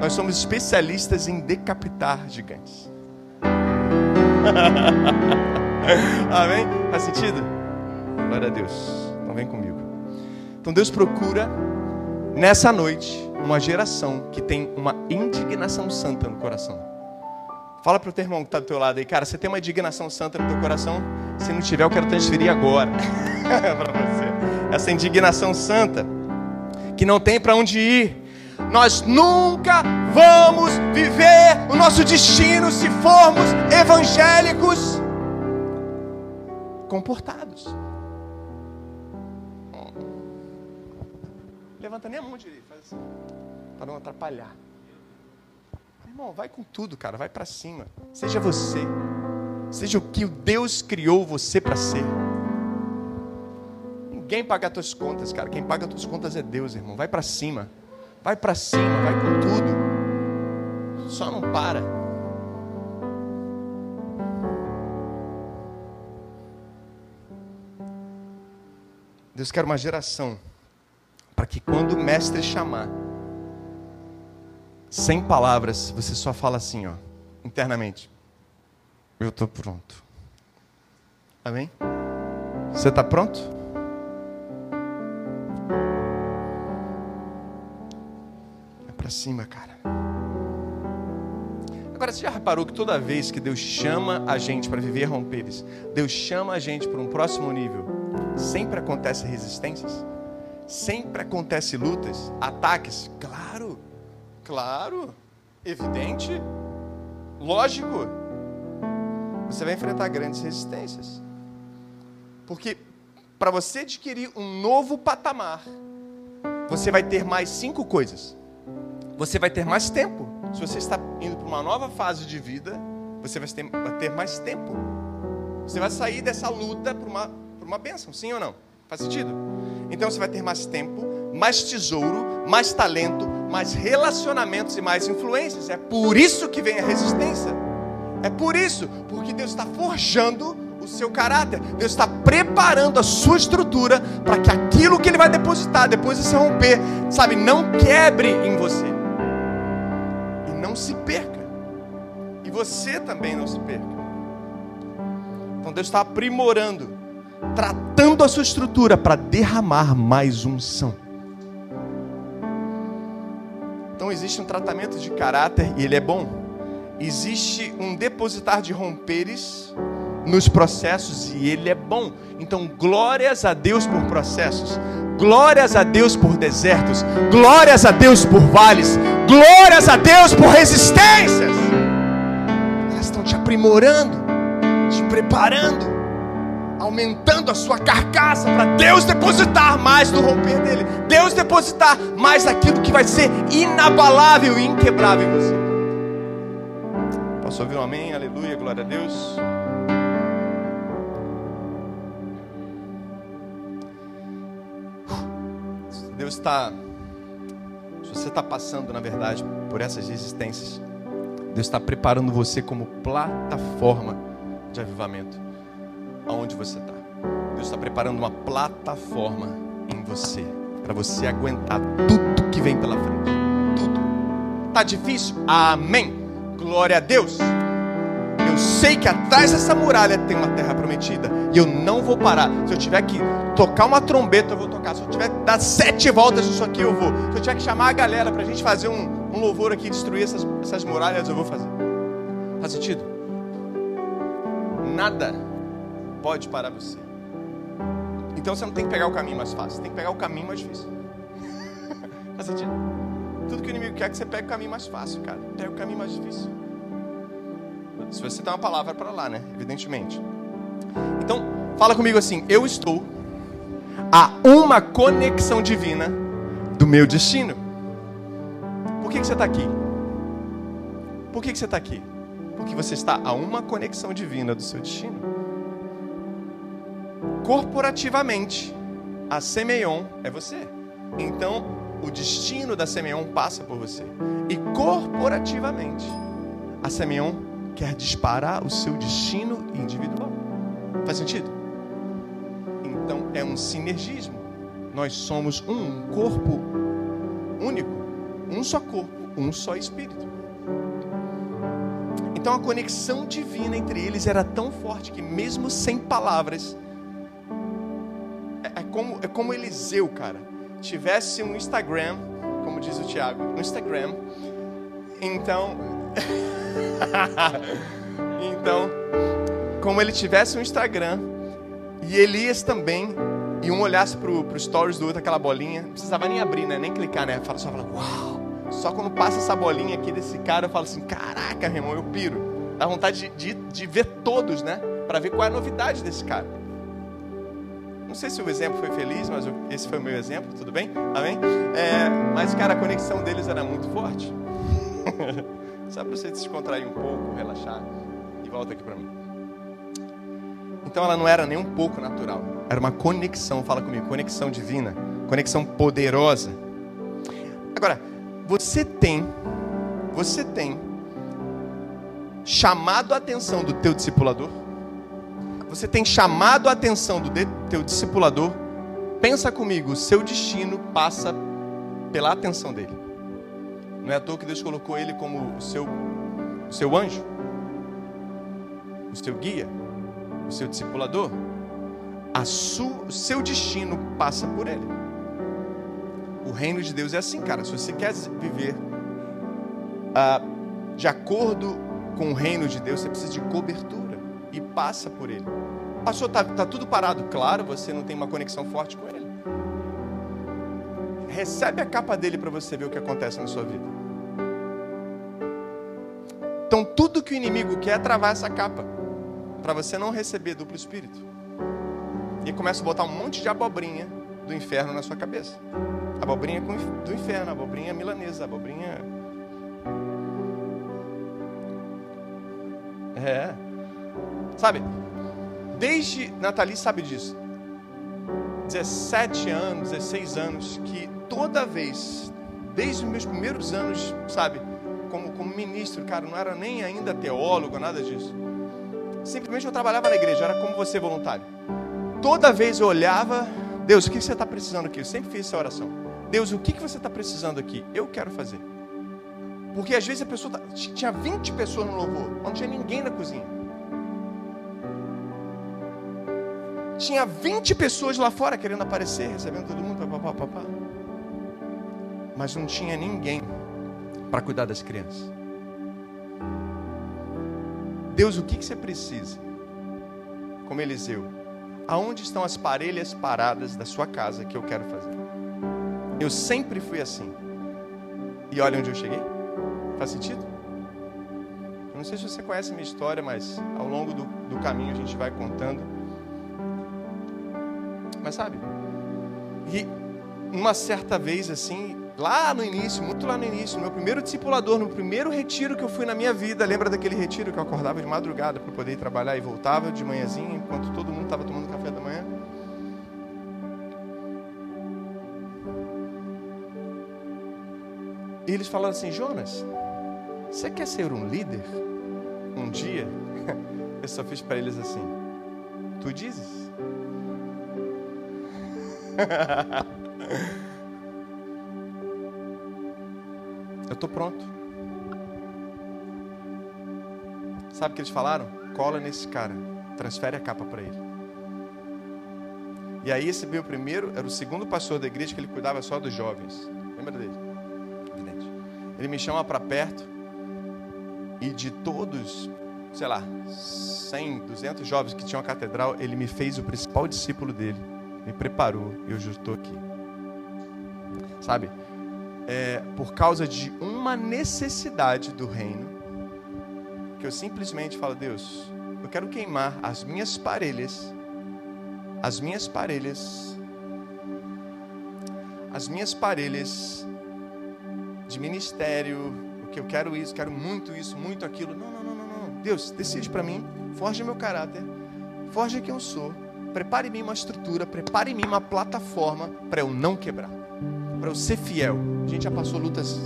Nós somos especialistas em decapitar gigantes. Amém? Faz sentido? Glória a Deus. Então vem comigo. Então Deus procura nessa noite uma geração que tem uma indignação santa no coração. Fala para o teu irmão que está do teu lado aí, cara, você tem uma indignação santa no teu coração? Se não tiver, eu quero transferir agora para você. Essa indignação santa que não tem para onde ir. Nós nunca vamos viver o nosso destino se formos evangélicos comportados. Levanta nem a mão direito, faz assim, para não atrapalhar. Irmão, vai com tudo, cara, vai para cima. Seja você. Seja o que Deus criou você para ser. Ninguém paga as tuas contas, cara. Quem paga as tuas contas é Deus, irmão. Vai para cima. Vai para cima, vai com tudo. Só não para. Deus quer uma geração para que quando o mestre chamar, sem palavras, você só fala assim, ó, internamente. Eu estou pronto. Amém? Você está pronto? É para cima, cara. Agora, você já reparou que toda vez que Deus chama a gente para viver romperes, Deus chama a gente para um próximo nível, sempre acontece resistências? Sempre acontece lutas, ataques? Claro! Claro, evidente, lógico. Você vai enfrentar grandes resistências. Porque para você adquirir um novo patamar, você vai ter mais cinco coisas. Você vai ter mais tempo. Se você está indo para uma nova fase de vida, você vai ter, vai ter mais tempo. Você vai sair dessa luta para uma, para uma bênção, sim ou não? Faz sentido? Então você vai ter mais tempo, mais tesouro, mais talento, mais relacionamentos e mais influências. É por isso que vem a resistência. É por isso, porque Deus está forjando o seu caráter. Deus está preparando a sua estrutura para que aquilo que Ele vai depositar depois de se romper, sabe, não quebre em você. E não se perca. E você também não se perca. Então Deus está aprimorando, tratando a sua estrutura para derramar mais unção. Então existe um tratamento de caráter e ele é bom. Existe um depositar de romperes nos processos e ele é bom. Então, glórias a Deus por processos, glórias a Deus por desertos, glórias a Deus por vales, glórias a Deus por resistências. Elas estão te aprimorando, te preparando, aumentando a sua carcaça para Deus depositar mais no romper dele, Deus depositar mais aquilo que vai ser inabalável e inquebrável em você. Posso ouvir um amém? Aleluia, glória a Deus. Deus está, se você está passando, na verdade, por essas resistências, Deus está preparando você como plataforma de avivamento, aonde você está. Deus está preparando uma plataforma em você, para você aguentar tudo que vem pela frente. Tudo. Tá difícil? Amém. Glória a Deus. Eu sei que atrás dessa muralha tem uma terra prometida. E eu não vou parar. Se eu tiver que tocar uma trombeta, eu vou tocar. Se eu tiver que dar sete voltas nisso aqui, eu vou. Se eu tiver que chamar a galera para a gente fazer um, um louvor aqui, destruir essas, essas muralhas, eu vou fazer. Faz sentido? Nada pode parar você. Então você não tem que pegar o caminho mais fácil, você tem que pegar o caminho mais difícil. Faz sentido? Tudo que o inimigo quer é que você pegue o caminho mais fácil, cara. Pega o caminho mais difícil. Se você tem uma palavra para lá, né? Evidentemente. Então, fala comigo assim: eu estou a uma conexão divina do meu destino. Por que, que você está aqui? Por que, que você está aqui? Porque você está a uma conexão divina do seu destino. Corporativamente, a Semeion é você. Então, o destino da Semeion passa por você. E corporativamente, a Semeion quer disparar o seu destino individual. Faz sentido? Então é um sinergismo. Nós somos um corpo único, um só corpo, um só espírito. Então a conexão divina entre eles era tão forte que mesmo sem palavras, é, como, é como Eliseu, cara, tivesse um Instagram, como diz o Tiago, um Instagram. Então, então, como ele tivesse um Instagram e Elias também, e um olhasse pro, pro stories do outro, aquela bolinha, não precisava nem abrir, né? Nem clicar, né? Fala, só fala, uau! Só quando passa essa bolinha aqui desse cara, eu falo assim, caraca, meu irmão, eu piro. Dá vontade de, de, de ver todos, né? Para ver qual é a novidade desse cara. Não sei se o exemplo foi feliz, mas esse foi o meu exemplo, tudo bem? Amém? É, mas, cara, a conexão deles era muito forte. Só para você descontrair um pouco, relaxar e volta aqui para mim. Então ela não era nem um pouco natural. Era uma conexão, fala comigo, conexão divina, conexão poderosa. Agora, você tem, você tem chamado a atenção do teu discipulador? Você tem chamado a atenção do teu discipulador? Pensa comigo, o seu destino passa pela atenção dele. Não é à toa que Deus colocou ele como o seu, o seu anjo, o seu guia, o seu discipulador. A su, o seu destino passa por ele. O reino de Deus é assim, cara. Se você quer viver ah, de acordo com o reino de Deus, você precisa de cobertura e passa por ele. Pastor, está tá tudo parado. Claro, você não tem uma conexão forte com ele. Recebe a capa dele para você ver o que acontece na sua vida. Então, tudo que o inimigo quer é travar essa capa, para você não receber duplo espírito. E começa a botar um monte de abobrinha do inferno na sua cabeça. Abobrinha do inferno, abobrinha milanesa, abobrinha. É. Sabe? Desde Nathalie sabe disso. 17 anos, 16 anos, que toda vez, desde os meus primeiros anos, sabe, como, como ministro, cara, não era nem ainda teólogo, nada disso. Simplesmente eu trabalhava na igreja, era como você voluntário. Toda vez eu olhava, Deus, o que você está precisando aqui? Eu sempre fiz essa oração. Deus, o que você está precisando aqui? Eu quero fazer. Porque às vezes a pessoa tá, tinha 20 pessoas no louvor, não tinha ninguém na cozinha. Tinha 20 pessoas lá fora querendo aparecer, recebendo todo mundo, papá, papá. Mas não tinha ninguém para cuidar das crianças. Deus, o que, que você precisa? Como Eliseu, aonde estão as parelhas paradas da sua casa que eu quero fazer? Eu sempre fui assim. E olha onde eu cheguei. Faz sentido? Eu não sei se você conhece a minha história, mas ao longo do, do caminho a gente vai contando. Mas sabe? E uma certa vez assim, lá no início, muito lá no início, no meu primeiro discipulador, no primeiro retiro que eu fui na minha vida, lembra daquele retiro que eu acordava de madrugada para poder ir trabalhar e voltava de manhãzinha, enquanto todo mundo estava tomando café da manhã? E eles falaram assim: Jonas, você quer ser um líder? Um dia? Eu só fiz para eles assim: Tu dizes? Eu estou pronto. Sabe o que eles falaram? Cola nesse cara, transfere a capa para ele. E aí esse meu primeiro era o segundo pastor da igreja que ele cuidava só dos jovens. Lembra dele? Evidente. Ele me chama para perto e de todos, sei lá, 100, 200 jovens que tinham a catedral, ele me fez o principal discípulo dele me preparou e eu já estou aqui. Sabe? É, por causa de uma necessidade do reino, que eu simplesmente falo, Deus, eu quero queimar as minhas parelhas, as minhas parelhas, as minhas parelhas de ministério, o que eu quero isso, quero muito isso, muito aquilo. Não, não, não, não, não. Deus, decide para mim, forge meu caráter, forge quem eu sou Prepare em mim uma estrutura, prepare em mim uma plataforma para eu não quebrar, para eu ser fiel. A gente já passou lutas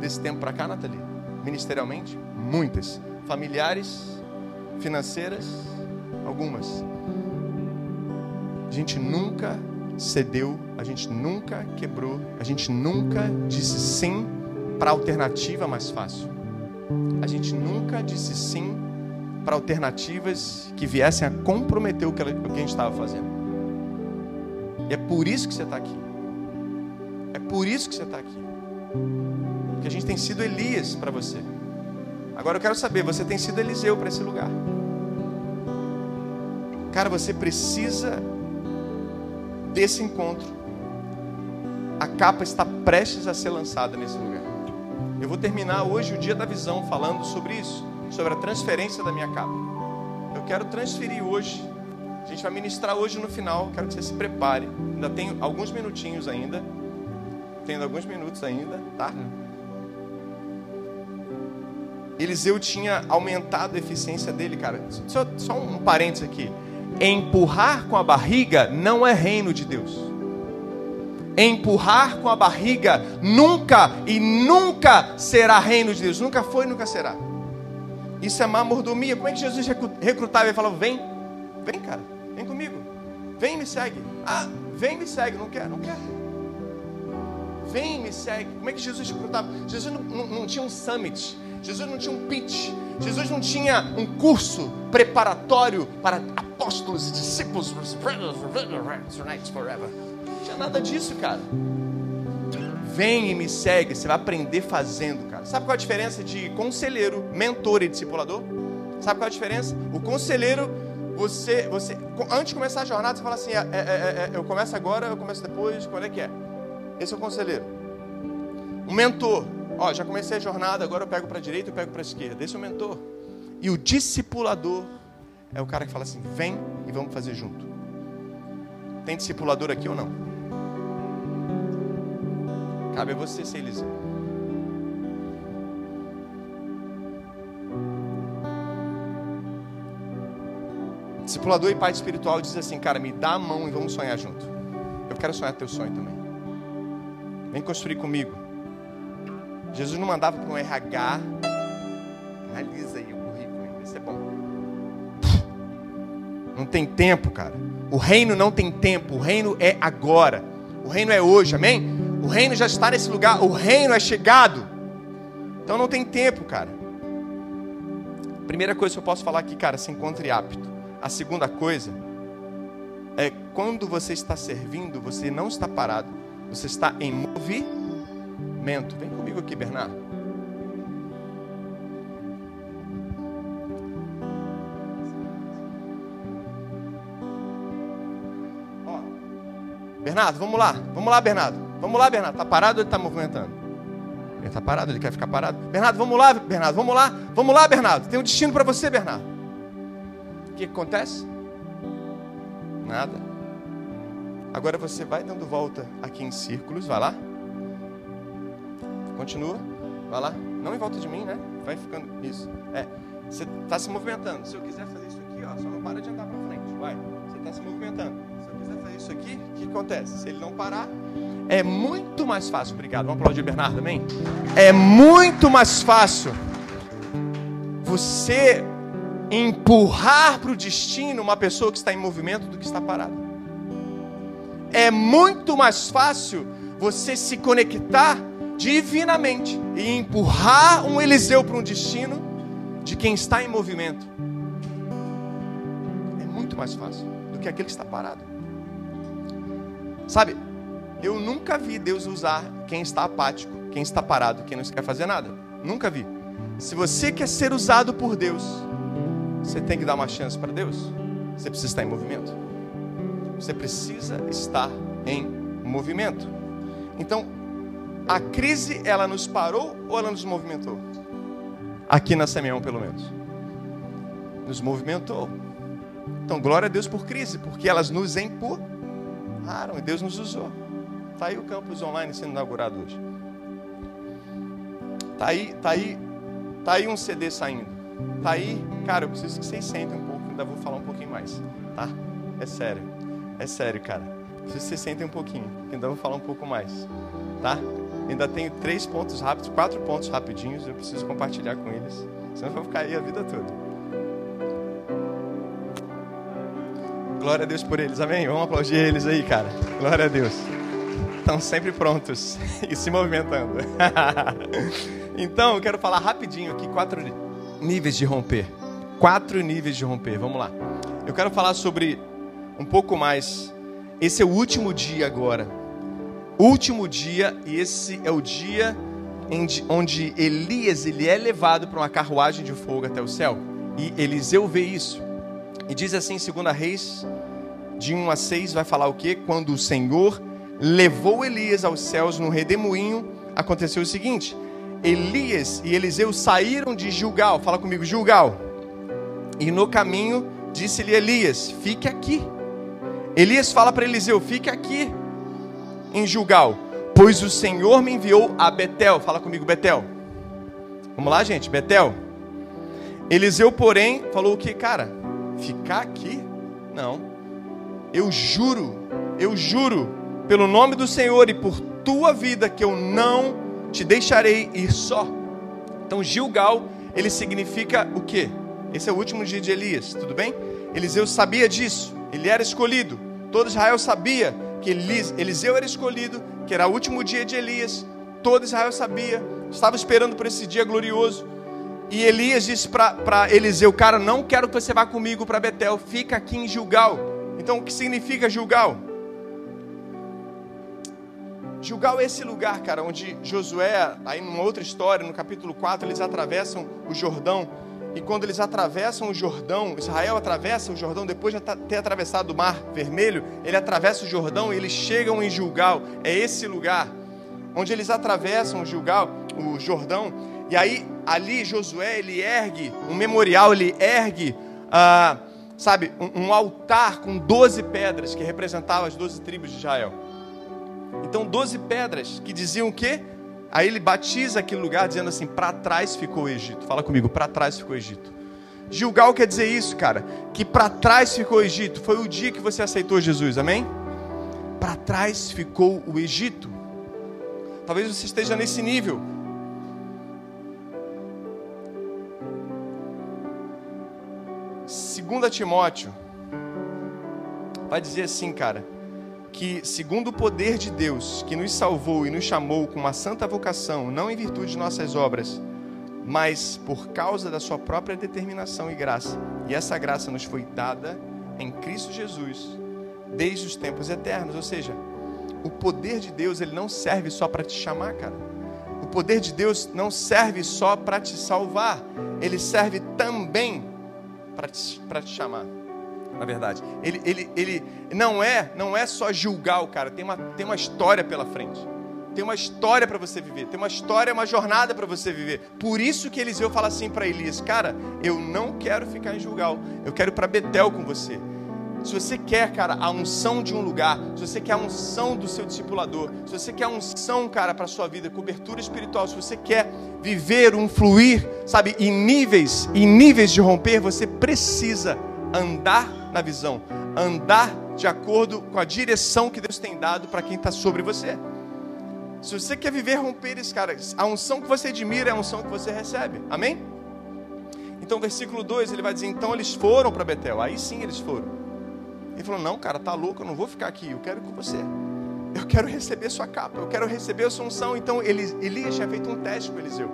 desse tempo para cá, Nathalie? Ministerialmente? Muitas. Familiares, financeiras, algumas. A gente nunca cedeu, a gente nunca quebrou, a gente nunca disse sim para a alternativa mais fácil. A gente nunca disse sim para alternativas que viessem a comprometer o que a gente estava fazendo. E é por isso que você está aqui. É por isso que você está aqui. Porque a gente tem sido Elias para você. Agora eu quero saber, você tem sido Eliseu para esse lugar. Cara, você precisa desse encontro. A capa está prestes a ser lançada nesse lugar. Eu vou terminar hoje o dia da visão falando sobre isso sobre a transferência da minha capa. Eu quero transferir hoje. A gente vai ministrar hoje no final. Quero que você se prepare. Ainda tem alguns minutinhos ainda. Tem alguns minutos ainda, tá? Eliseu tinha aumentado a eficiência dele, cara. Só, só um parênteses aqui. Empurrar com a barriga não é reino de Deus. Empurrar com a barriga nunca e nunca será reino de Deus. Nunca foi, nunca será. Isso é má mordomia. Como é que Jesus recrutava? Ele falava: Vem, vem, cara, vem comigo. Vem, me segue. Ah, vem, me segue. Não quer, não quer. Vem, me segue. Como é que Jesus recrutava? Jesus não, não, não tinha um summit. Jesus não tinha um pitch. Jesus não tinha um curso preparatório para apóstolos e discípulos. Não tinha nada disso, cara. Vem e me segue. Você vai aprender fazendo, cara. Sabe qual é a diferença de conselheiro, mentor e discipulador? Sabe qual é a diferença? O conselheiro, você, você antes de começar a jornada, você fala assim: é, é, é, é eu começo agora, eu começo depois, quando é que é? Esse é o conselheiro. O mentor, ó, já comecei a jornada, agora eu pego para a direita, eu pego para a esquerda. Esse é o mentor. E o discipulador é o cara que fala assim: vem e vamos fazer junto. Tem discipulador aqui ou não? Cabe a você ser Eliseu. Discipulador e pai espiritual diz assim: Cara, me dá a mão e vamos sonhar junto. Eu quero sonhar teu sonho também. Vem construir comigo. Jesus não mandava para um RH. Analisa aí o currículo, isso é bom. Não tem tempo, cara. O reino não tem tempo, o reino é agora. O reino é hoje, amém? O reino já está nesse lugar, o reino é chegado. Então não tem tempo, cara. Primeira coisa que eu posso falar aqui, cara, se encontre apto. A segunda coisa é quando você está servindo, você não está parado, você está em movimento. Vem comigo aqui, Bernardo. Bernardo, vamos lá. Vamos lá, Bernardo. Vamos lá, Bernardo. Está parado ou ele está movimentando? Ele está parado, ele quer ficar parado. Bernardo, vamos lá, Bernardo. Vamos lá. Vamos lá, Bernardo. Tem um destino para você, Bernardo. O que acontece? Nada. Agora você vai dando volta aqui em círculos. Vai lá. Continua. Vai lá. Não em volta de mim, né? Vai ficando. Isso. É. Você está se movimentando. Se eu quiser fazer isso aqui, ó, só não para de andar para frente. Vai. Você está se movimentando isso aqui, o que acontece? Se ele não parar, é muito mais fácil. Obrigado. Vamos aplaudir Bernardo também? É muito mais fácil você empurrar para o destino uma pessoa que está em movimento do que está parada. É muito mais fácil você se conectar divinamente e empurrar um Eliseu para um destino de quem está em movimento. É muito mais fácil do que aquele que está parado. Sabe, eu nunca vi Deus usar quem está apático, quem está parado, quem não quer fazer nada. Nunca vi. Se você quer ser usado por Deus, você tem que dar uma chance para Deus. Você precisa estar em movimento. Você precisa estar em movimento. Então, a crise, ela nos parou ou ela nos movimentou? Aqui na Semeão, pelo menos. Nos movimentou. Então, glória a Deus por crise, porque elas nos empurram e Deus nos usou. Está aí o campus online sendo inaugurado hoje. Está aí, tá aí, tá aí um CD saindo. Está aí, cara, eu preciso que vocês sentem um pouco, ainda vou falar um pouquinho mais, tá? É sério, é sério, cara. Preciso que vocês sentem um pouquinho, ainda vou falar um pouco mais, tá? Ainda tenho três pontos rápidos, quatro pontos rapidinhos, eu preciso compartilhar com eles, senão eu vou ficar aí a vida toda. Glória a Deus por eles, amém? Vamos aplaudir eles aí, cara. Glória a Deus. Estão sempre prontos e se movimentando. então, eu quero falar rapidinho aqui quatro níveis de romper. Quatro níveis de romper. Vamos lá. Eu quero falar sobre um pouco mais. Esse é o último dia agora. Último dia e esse é o dia onde Elias ele é levado para uma carruagem de fogo até o céu. E Eliseu vê isso. E diz assim, segunda Reis, de 1 a 6, vai falar o que? Quando o Senhor levou Elias aos céus no redemoinho, aconteceu o seguinte: Elias e Eliseu saíram de Gilgal, fala comigo, Gilgal. E no caminho disse-lhe Elias: Fique aqui. Elias fala para Eliseu: Fique aqui em Gilgal, pois o Senhor me enviou a Betel. Fala comigo, Betel. Vamos lá, gente, Betel. Eliseu, porém, falou o que, cara? Ficar aqui? Não. Eu juro, eu juro, pelo nome do Senhor e por tua vida, que eu não te deixarei ir só. Então, Gilgal, ele significa o quê? Esse é o último dia de Elias, tudo bem? Eliseu sabia disso, ele era escolhido. Todo Israel sabia que Eliseu era escolhido, que era o último dia de Elias. Todo Israel sabia, estava esperando por esse dia glorioso. E Elias disse para Eliseu: Cara, não quero que você vá comigo para Betel, fica aqui em Gilgal. Então, o que significa Gilgal? Gilgal é esse lugar, cara, onde Josué, aí numa outra história, no capítulo 4, eles atravessam o Jordão. E quando eles atravessam o Jordão, Israel atravessa o Jordão, depois de ter atravessado o Mar Vermelho, ele atravessa o Jordão e eles chegam em Gilgal. É esse lugar onde eles atravessam o Gilgal, o Jordão. E aí, ali, Josué, ele ergue um memorial, ele ergue, ah, sabe, um, um altar com 12 pedras que representavam as 12 tribos de Israel. Então, 12 pedras que diziam o quê? Aí ele batiza aquele lugar dizendo assim: para trás ficou o Egito. Fala comigo, para trás ficou o Egito. Gilgal quer dizer isso, cara, que para trás ficou o Egito. Foi o dia que você aceitou Jesus, amém? Para trás ficou o Egito. Talvez você esteja nesse nível. Segunda Timóteo vai dizer assim, cara que, segundo o poder de Deus, que nos salvou e nos chamou com uma santa vocação, não em virtude de nossas obras, mas por causa da sua própria determinação e graça. E essa graça nos foi dada em Cristo Jesus desde os tempos eternos, ou seja, o poder de Deus, ele não serve só para te chamar, cara. O poder de Deus não serve só para te salvar, ele serve também para te, te chamar na verdade. Ele, ele, ele não é não é só julgar o cara, tem uma, tem uma história pela frente. Tem uma história para você viver, tem uma história, uma jornada para você viver. Por isso que Eliseu fala assim para Elias: Cara, eu não quero ficar em Gilgal, eu quero ir para Betel com você. Se você quer, cara, a unção de um lugar, se você quer a unção do seu discipulador, se você quer a unção, cara, para sua vida, cobertura espiritual, se você quer viver um fluir, sabe, em níveis, em níveis de romper, você precisa andar na visão, andar de acordo com a direção que Deus tem dado para quem está sobre você. Se você quer viver romperes, cara, a unção que você admira é a unção que você recebe. Amém? Então, versículo 2, ele vai dizer: Então eles foram para Betel. Aí sim eles foram. Ele falou: Não, cara, tá louco, eu não vou ficar aqui, eu quero com você. Eu quero receber sua capa, eu quero receber a sua unção. Então, Elias tinha feito um teste com Eliseu.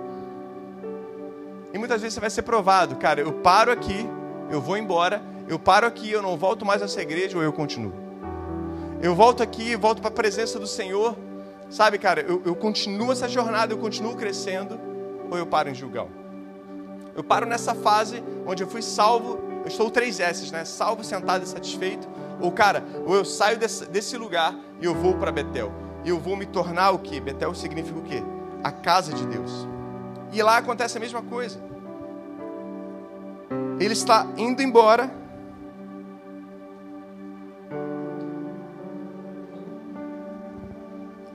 E muitas vezes você vai ser provado, cara, eu paro aqui, eu vou embora, eu paro aqui, eu não volto mais nessa igreja ou eu continuo. Eu volto aqui, volto para a presença do Senhor, sabe, cara, eu, eu continuo essa jornada, eu continuo crescendo, ou eu paro em Gilgal. Eu paro nessa fase onde eu fui salvo, eu estou três S, né? Salvo, sentado e satisfeito. Ou, cara, ou eu saio desse, desse lugar e eu vou para Betel. E eu vou me tornar o quê? Betel significa o quê? A casa de Deus. E lá acontece a mesma coisa. Ele está indo embora.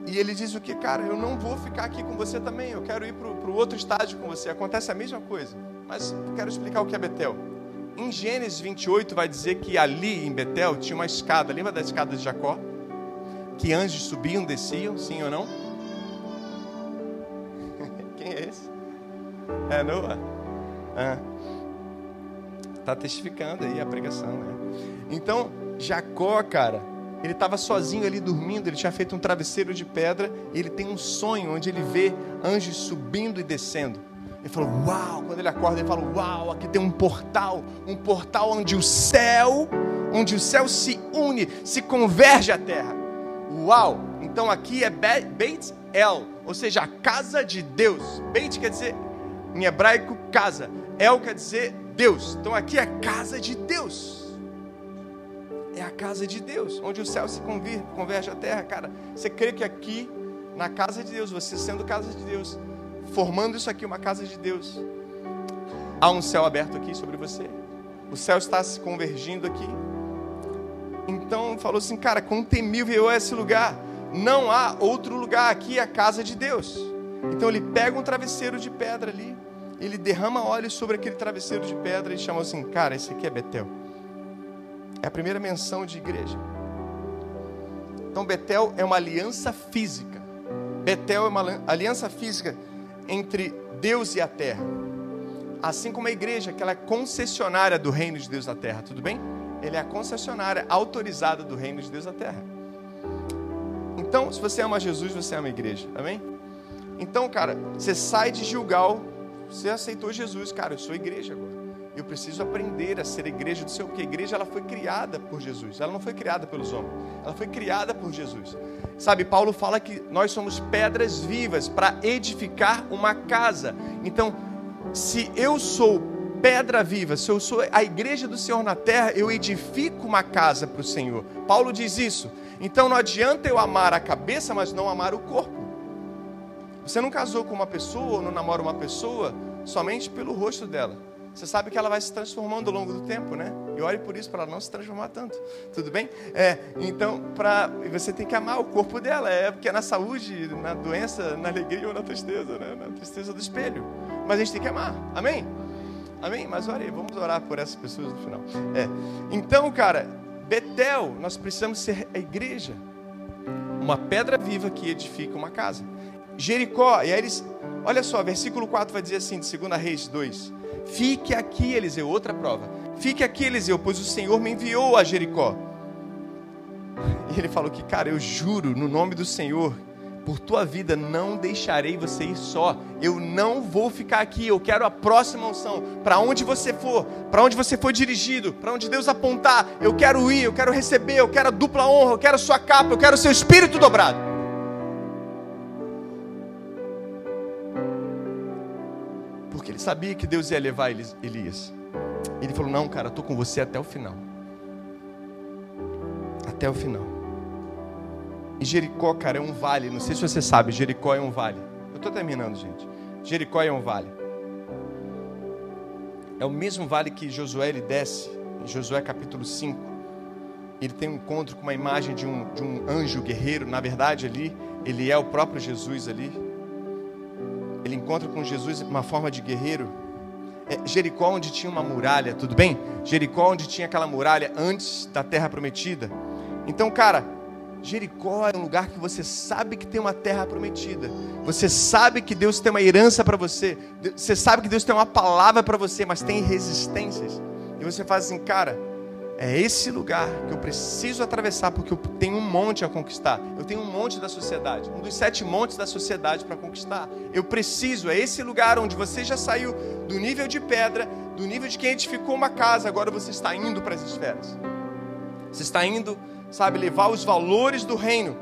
E ele diz o que, cara, eu não vou ficar aqui com você também, eu quero ir para o outro estágio com você. Acontece a mesma coisa, mas eu quero explicar o que é Betel. Em Gênesis 28 vai dizer que ali em Betel tinha uma escada, lembra da escada de Jacó? Que anjos subiam, desciam, sim ou não? Quem é esse? É Noah? Ah. Está testificando aí a pregação, né? Então, Jacó, cara, ele estava sozinho ali dormindo, ele tinha feito um travesseiro de pedra, e ele tem um sonho onde ele vê anjos subindo e descendo. Ele falou: Uau! Quando ele acorda, ele fala: Uau, aqui tem um portal, um portal onde o céu, onde o céu se une, se converge à terra. Uau! Então aqui é Beit El, ou seja, a casa de Deus. Beit quer dizer, em hebraico, casa. El quer dizer Deus. Então aqui é casa de Deus. É a casa de Deus, onde o céu se converge à terra, cara. Você crê que aqui, na casa de Deus, você sendo casa de Deus, formando isso aqui uma casa de Deus, há um céu aberto aqui sobre você. O céu está se convergindo aqui. Então falou assim, cara, quão temível é esse lugar. Não há outro lugar aqui, é a casa de Deus. Então ele pega um travesseiro de pedra ali, ele derrama óleo sobre aquele travesseiro de pedra e chamou assim: Cara, esse aqui é Betel. É a primeira menção de igreja. Então, Betel é uma aliança física. Betel é uma aliança física entre Deus e a terra. Assim como a igreja, que ela é concessionária do reino de Deus na terra, tudo bem? Ele é a concessionária autorizada do reino de Deus na terra. Então, se você ama Jesus, você ama a igreja, amém? Então, cara, você sai de Gilgal você aceitou Jesus, cara, eu sou igreja agora. Eu preciso aprender a ser igreja do Senhor, porque a igreja ela foi criada por Jesus. Ela não foi criada pelos homens. Ela foi criada por Jesus. Sabe, Paulo fala que nós somos pedras vivas para edificar uma casa. Então, se eu sou pedra viva, se eu sou a igreja do Senhor na terra, eu edifico uma casa para o Senhor. Paulo diz isso. Então não adianta eu amar a cabeça, mas não amar o corpo. Você não casou com uma pessoa ou não namora uma pessoa somente pelo rosto dela. Você sabe que ela vai se transformando ao longo do tempo, né? E ore por isso para ela não se transformar tanto. Tudo bem? É, então, para você tem que amar o corpo dela, é porque é na saúde, na doença, na alegria ou na tristeza, né? Na tristeza do espelho. Mas a gente tem que amar. Amém? Amém? Mas ore, vamos orar por essas pessoas no final. É. Então, cara, Betel, nós precisamos ser a igreja. Uma pedra viva que edifica uma casa. Jericó, e aí eles, olha só, versículo 4 vai dizer assim, de 2 Reis 2: Fique aqui, Eliseu, outra prova. Fique aqui, Eliseu, pois o Senhor me enviou a Jericó. E ele falou que, cara, eu juro no nome do Senhor por tua vida, não deixarei você ir só. Eu não vou ficar aqui. Eu quero a próxima unção. Para onde você for, para onde você for dirigido, para onde Deus apontar, eu quero ir, eu quero receber, eu quero a dupla honra, eu quero a sua capa, eu quero o seu espírito dobrado. Ele sabia que Deus ia levar Elias. Ele falou: Não, cara, estou com você até o final. Até o final. E Jericó, cara, é um vale. Não sei se você sabe, Jericó é um vale. Eu estou terminando, gente. Jericó é um vale. É o mesmo vale que Josué ele desce, em Josué capítulo 5. Ele tem um encontro com uma imagem de um, de um anjo guerreiro. Na verdade, ali, ele é o próprio Jesus ali. Ele encontra com Jesus uma forma de guerreiro. É Jericó, onde tinha uma muralha, tudo bem? Jericó, onde tinha aquela muralha antes da terra prometida. Então, cara, Jericó é um lugar que você sabe que tem uma terra prometida. Você sabe que Deus tem uma herança para você. Você sabe que Deus tem uma palavra para você, mas tem resistências. E você faz assim, cara, é esse lugar que eu preciso atravessar porque eu tenho um monte a conquistar. Eu tenho um monte da sociedade, um dos sete montes da sociedade para conquistar. Eu preciso, é esse lugar onde você já saiu do nível de pedra, do nível de quem edificou uma casa, agora você está indo para as esferas. Você está indo sabe, levar os valores do reino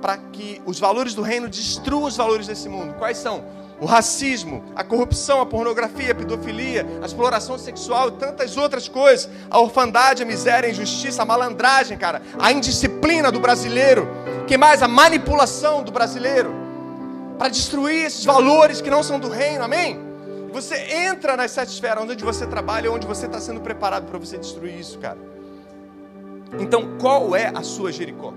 para que os valores do reino destruam os valores desse mundo. Quais são? O racismo, a corrupção, a pornografia, a pedofilia, a exploração sexual e tantas outras coisas. A orfandade, a miséria, a injustiça, a malandragem, cara. A indisciplina do brasileiro. Que mais? A manipulação do brasileiro. Para destruir esses valores que não são do reino, amém? Você entra nas sete esferas onde você trabalha, onde você está sendo preparado para você destruir isso, cara. Então, qual é a sua Jericó?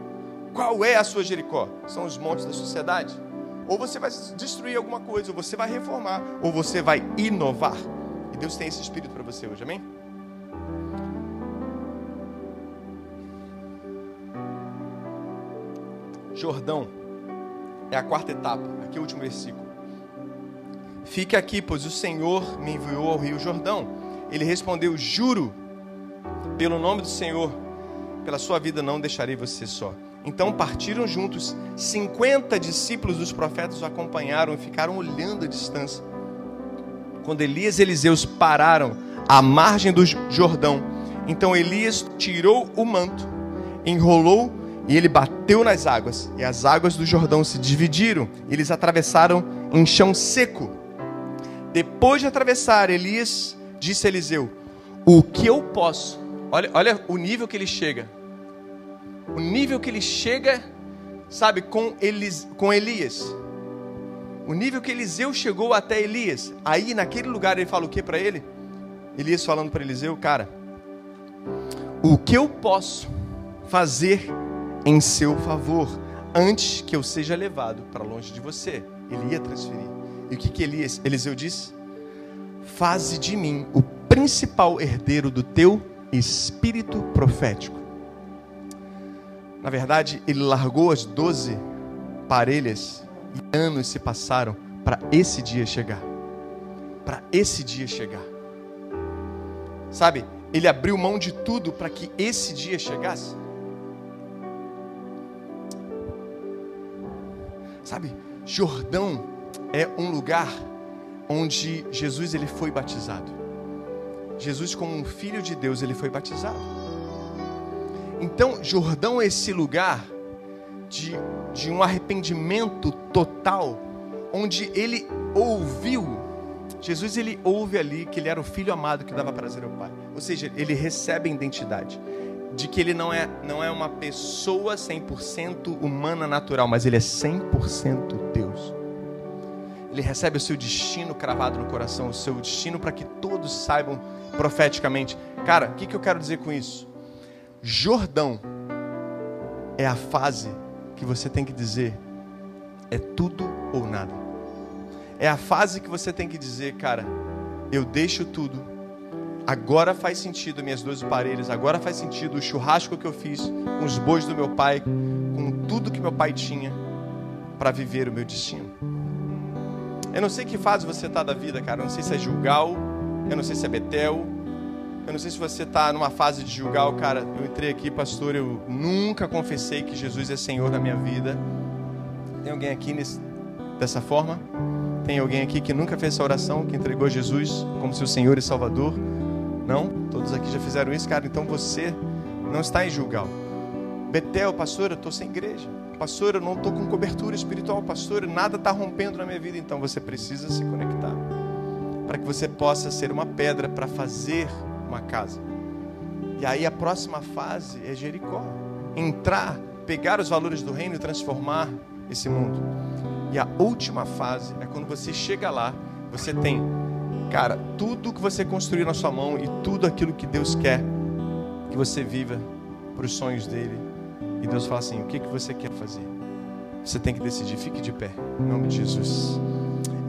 Qual é a sua Jericó? São os montes da sociedade? Ou você vai destruir alguma coisa, ou você vai reformar, ou você vai inovar. E Deus tem esse espírito para você hoje, amém? Jordão é a quarta etapa, aqui é o último versículo. Fique aqui, pois o Senhor me enviou ao rio Jordão. Ele respondeu: Juro, pelo nome do Senhor, pela sua vida não deixarei você só. Então partiram juntos, 50 discípulos dos profetas o acompanharam e ficaram olhando a distância. Quando Elias e Eliseus pararam à margem do Jordão, então Elias tirou o manto, enrolou e ele bateu nas águas, e as águas do Jordão se dividiram, e eles atravessaram em chão seco. Depois de atravessar, Elias disse a Eliseu: O que eu posso Olha, olha o nível que ele chega. O nível que ele chega, sabe, com, Elis, com Elias. O nível que Eliseu chegou até Elias. Aí, naquele lugar, ele fala o que para ele? Elias falando para Eliseu, cara, o que eu posso fazer em seu favor antes que eu seja levado para longe de você? Ele ia transferir. E o que, que Elias, Eliseu disse? Faze de mim o principal herdeiro do teu espírito profético. Na verdade, ele largou as doze parelhas e anos se passaram para esse dia chegar. Para esse dia chegar. Sabe, ele abriu mão de tudo para que esse dia chegasse. Sabe, Jordão é um lugar onde Jesus ele foi batizado. Jesus, como um filho de Deus, ele foi batizado. Então, Jordão é esse lugar de, de um arrependimento total, onde ele ouviu. Jesus ele ouve ali que ele era o filho amado que dava prazer ao Pai. Ou seja, ele recebe a identidade de que ele não é, não é uma pessoa 100% humana natural, mas ele é 100% Deus. Ele recebe o seu destino cravado no coração, o seu destino para que todos saibam profeticamente. Cara, o que, que eu quero dizer com isso? Jordão é a fase que você tem que dizer é tudo ou nada. É a fase que você tem que dizer, cara, eu deixo tudo. Agora faz sentido minhas duas parelhas, agora faz sentido o churrasco que eu fiz com os bois do meu pai, com tudo que meu pai tinha para viver o meu destino. Eu não sei que fase você está da vida, cara. Eu não sei se é Gilgal, eu não sei se é Betel, eu não sei se você está numa fase de julgar, cara. Eu entrei aqui, pastor. Eu nunca confessei que Jesus é Senhor da minha vida. Tem alguém aqui nesse, dessa forma? Tem alguém aqui que nunca fez essa oração, que entregou Jesus como seu Senhor e Salvador? Não? Todos aqui já fizeram isso, cara. Então você não está em julgar. Betel, pastor, eu estou sem igreja. Pastor, eu não estou com cobertura espiritual. Pastor, nada está rompendo na minha vida. Então você precisa se conectar para que você possa ser uma pedra para fazer uma casa. E aí a próxima fase é Jericó. Entrar, pegar os valores do reino e transformar esse mundo. E a última fase é quando você chega lá, você tem, cara, tudo que você construiu na sua mão e tudo aquilo que Deus quer que você viva para os sonhos dele. E Deus fala assim: o que, que você quer fazer? Você tem que decidir, fique de pé, em nome de Jesus.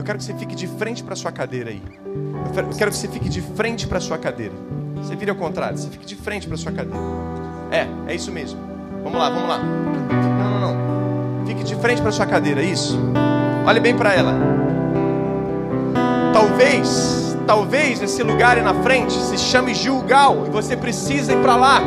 Eu quero que você fique de frente para sua cadeira aí. Eu quero que você fique de frente para sua cadeira. Você vira ao contrário, você fique de frente para sua cadeira. É, é isso mesmo. Vamos lá, vamos lá. Não, não, não. Fique de frente para sua cadeira, isso. Olhe bem para ela. Talvez, talvez esse lugar aí na frente se chame Gilgal e você precisa ir para lá.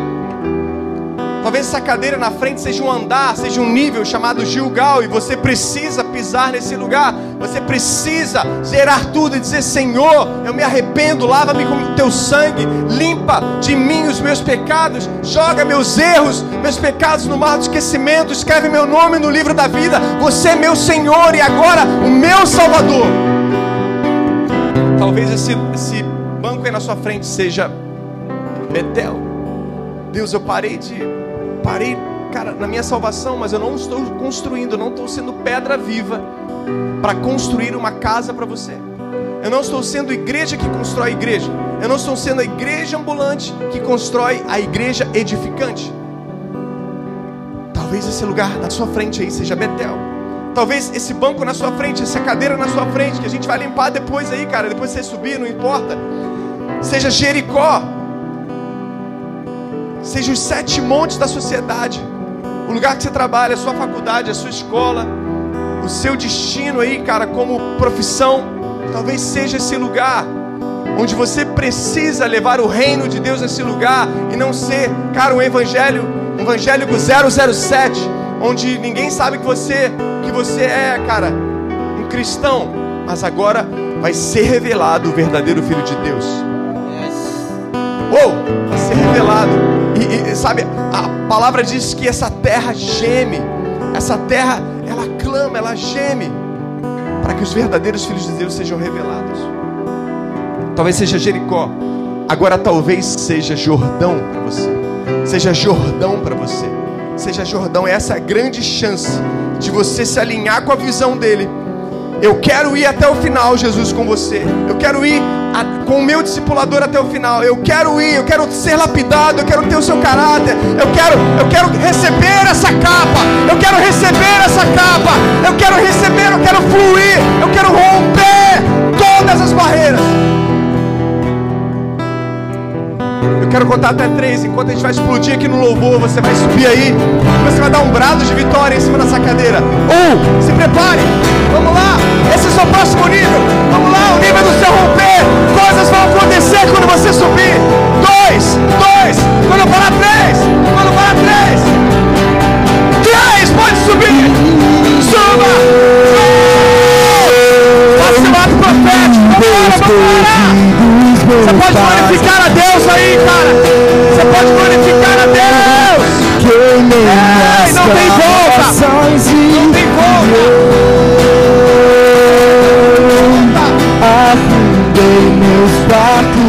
Talvez essa cadeira na frente seja um andar, seja um nível chamado Gilgal, e você precisa pisar nesse lugar. Você precisa zerar tudo e dizer: Senhor, eu me arrependo, lava-me com teu sangue, limpa de mim os meus pecados, joga meus erros, meus pecados no mar do esquecimento, escreve meu nome no livro da vida. Você é meu Senhor e agora o meu Salvador. Talvez esse, esse banco aí na sua frente seja Betel. Deus, eu parei de parei, cara, na minha salvação, mas eu não estou construindo, não estou sendo pedra viva para construir uma casa para você. Eu não estou sendo igreja que constrói igreja. Eu não estou sendo a igreja ambulante que constrói a igreja edificante. Talvez esse lugar na sua frente aí seja Betel. Talvez esse banco na sua frente, essa cadeira na sua frente, que a gente vai limpar depois aí, cara, depois você subir, não importa. Seja Jericó, seja os sete montes da sociedade, o lugar que você trabalha, a sua faculdade, a sua escola, o seu destino aí, cara, como profissão, talvez seja esse lugar onde você precisa levar o reino de Deus nesse lugar e não ser, cara, um evangelho, um evangélico 007, onde ninguém sabe que você, que você é, cara, um cristão, mas agora vai ser revelado o verdadeiro filho de Deus. Ou vai ser revelado. E, sabe, a palavra diz que essa terra geme. Essa terra, ela clama, ela geme. Para que os verdadeiros filhos de Deus sejam revelados. Talvez seja Jericó. Agora talvez seja Jordão para você. Seja Jordão para você. Seja Jordão. Essa é grande chance de você se alinhar com a visão dele. Eu quero ir até o final, Jesus, com você. Eu quero ir com o meu discipulador até o final. Eu quero ir, eu quero ser lapidado, eu quero ter o seu caráter. Eu quero, eu quero receber essa capa. Eu quero receber essa capa. Eu quero receber, eu quero fluir, eu quero romper todas as barreiras. Eu quero contar até três. Enquanto a gente vai explodir aqui no louvor, você vai subir aí. Você vai dar um brado de vitória em cima dessa cadeira. Um, se prepare. Vamos lá. Esse é o seu próximo nível. Vamos lá, o nível do seu romper. Coisas vão acontecer quando você subir. Dois, dois. Quando falar três. Quando falar três. Três, pode subir. Suba. Faça o ato profético. Vamos lá, vamos lá. Você pode glorificar a Deus aí, cara. Você pode glorificar a Deus. Ei, é, não tem volta. Não tem volta. Afundei meus barcos.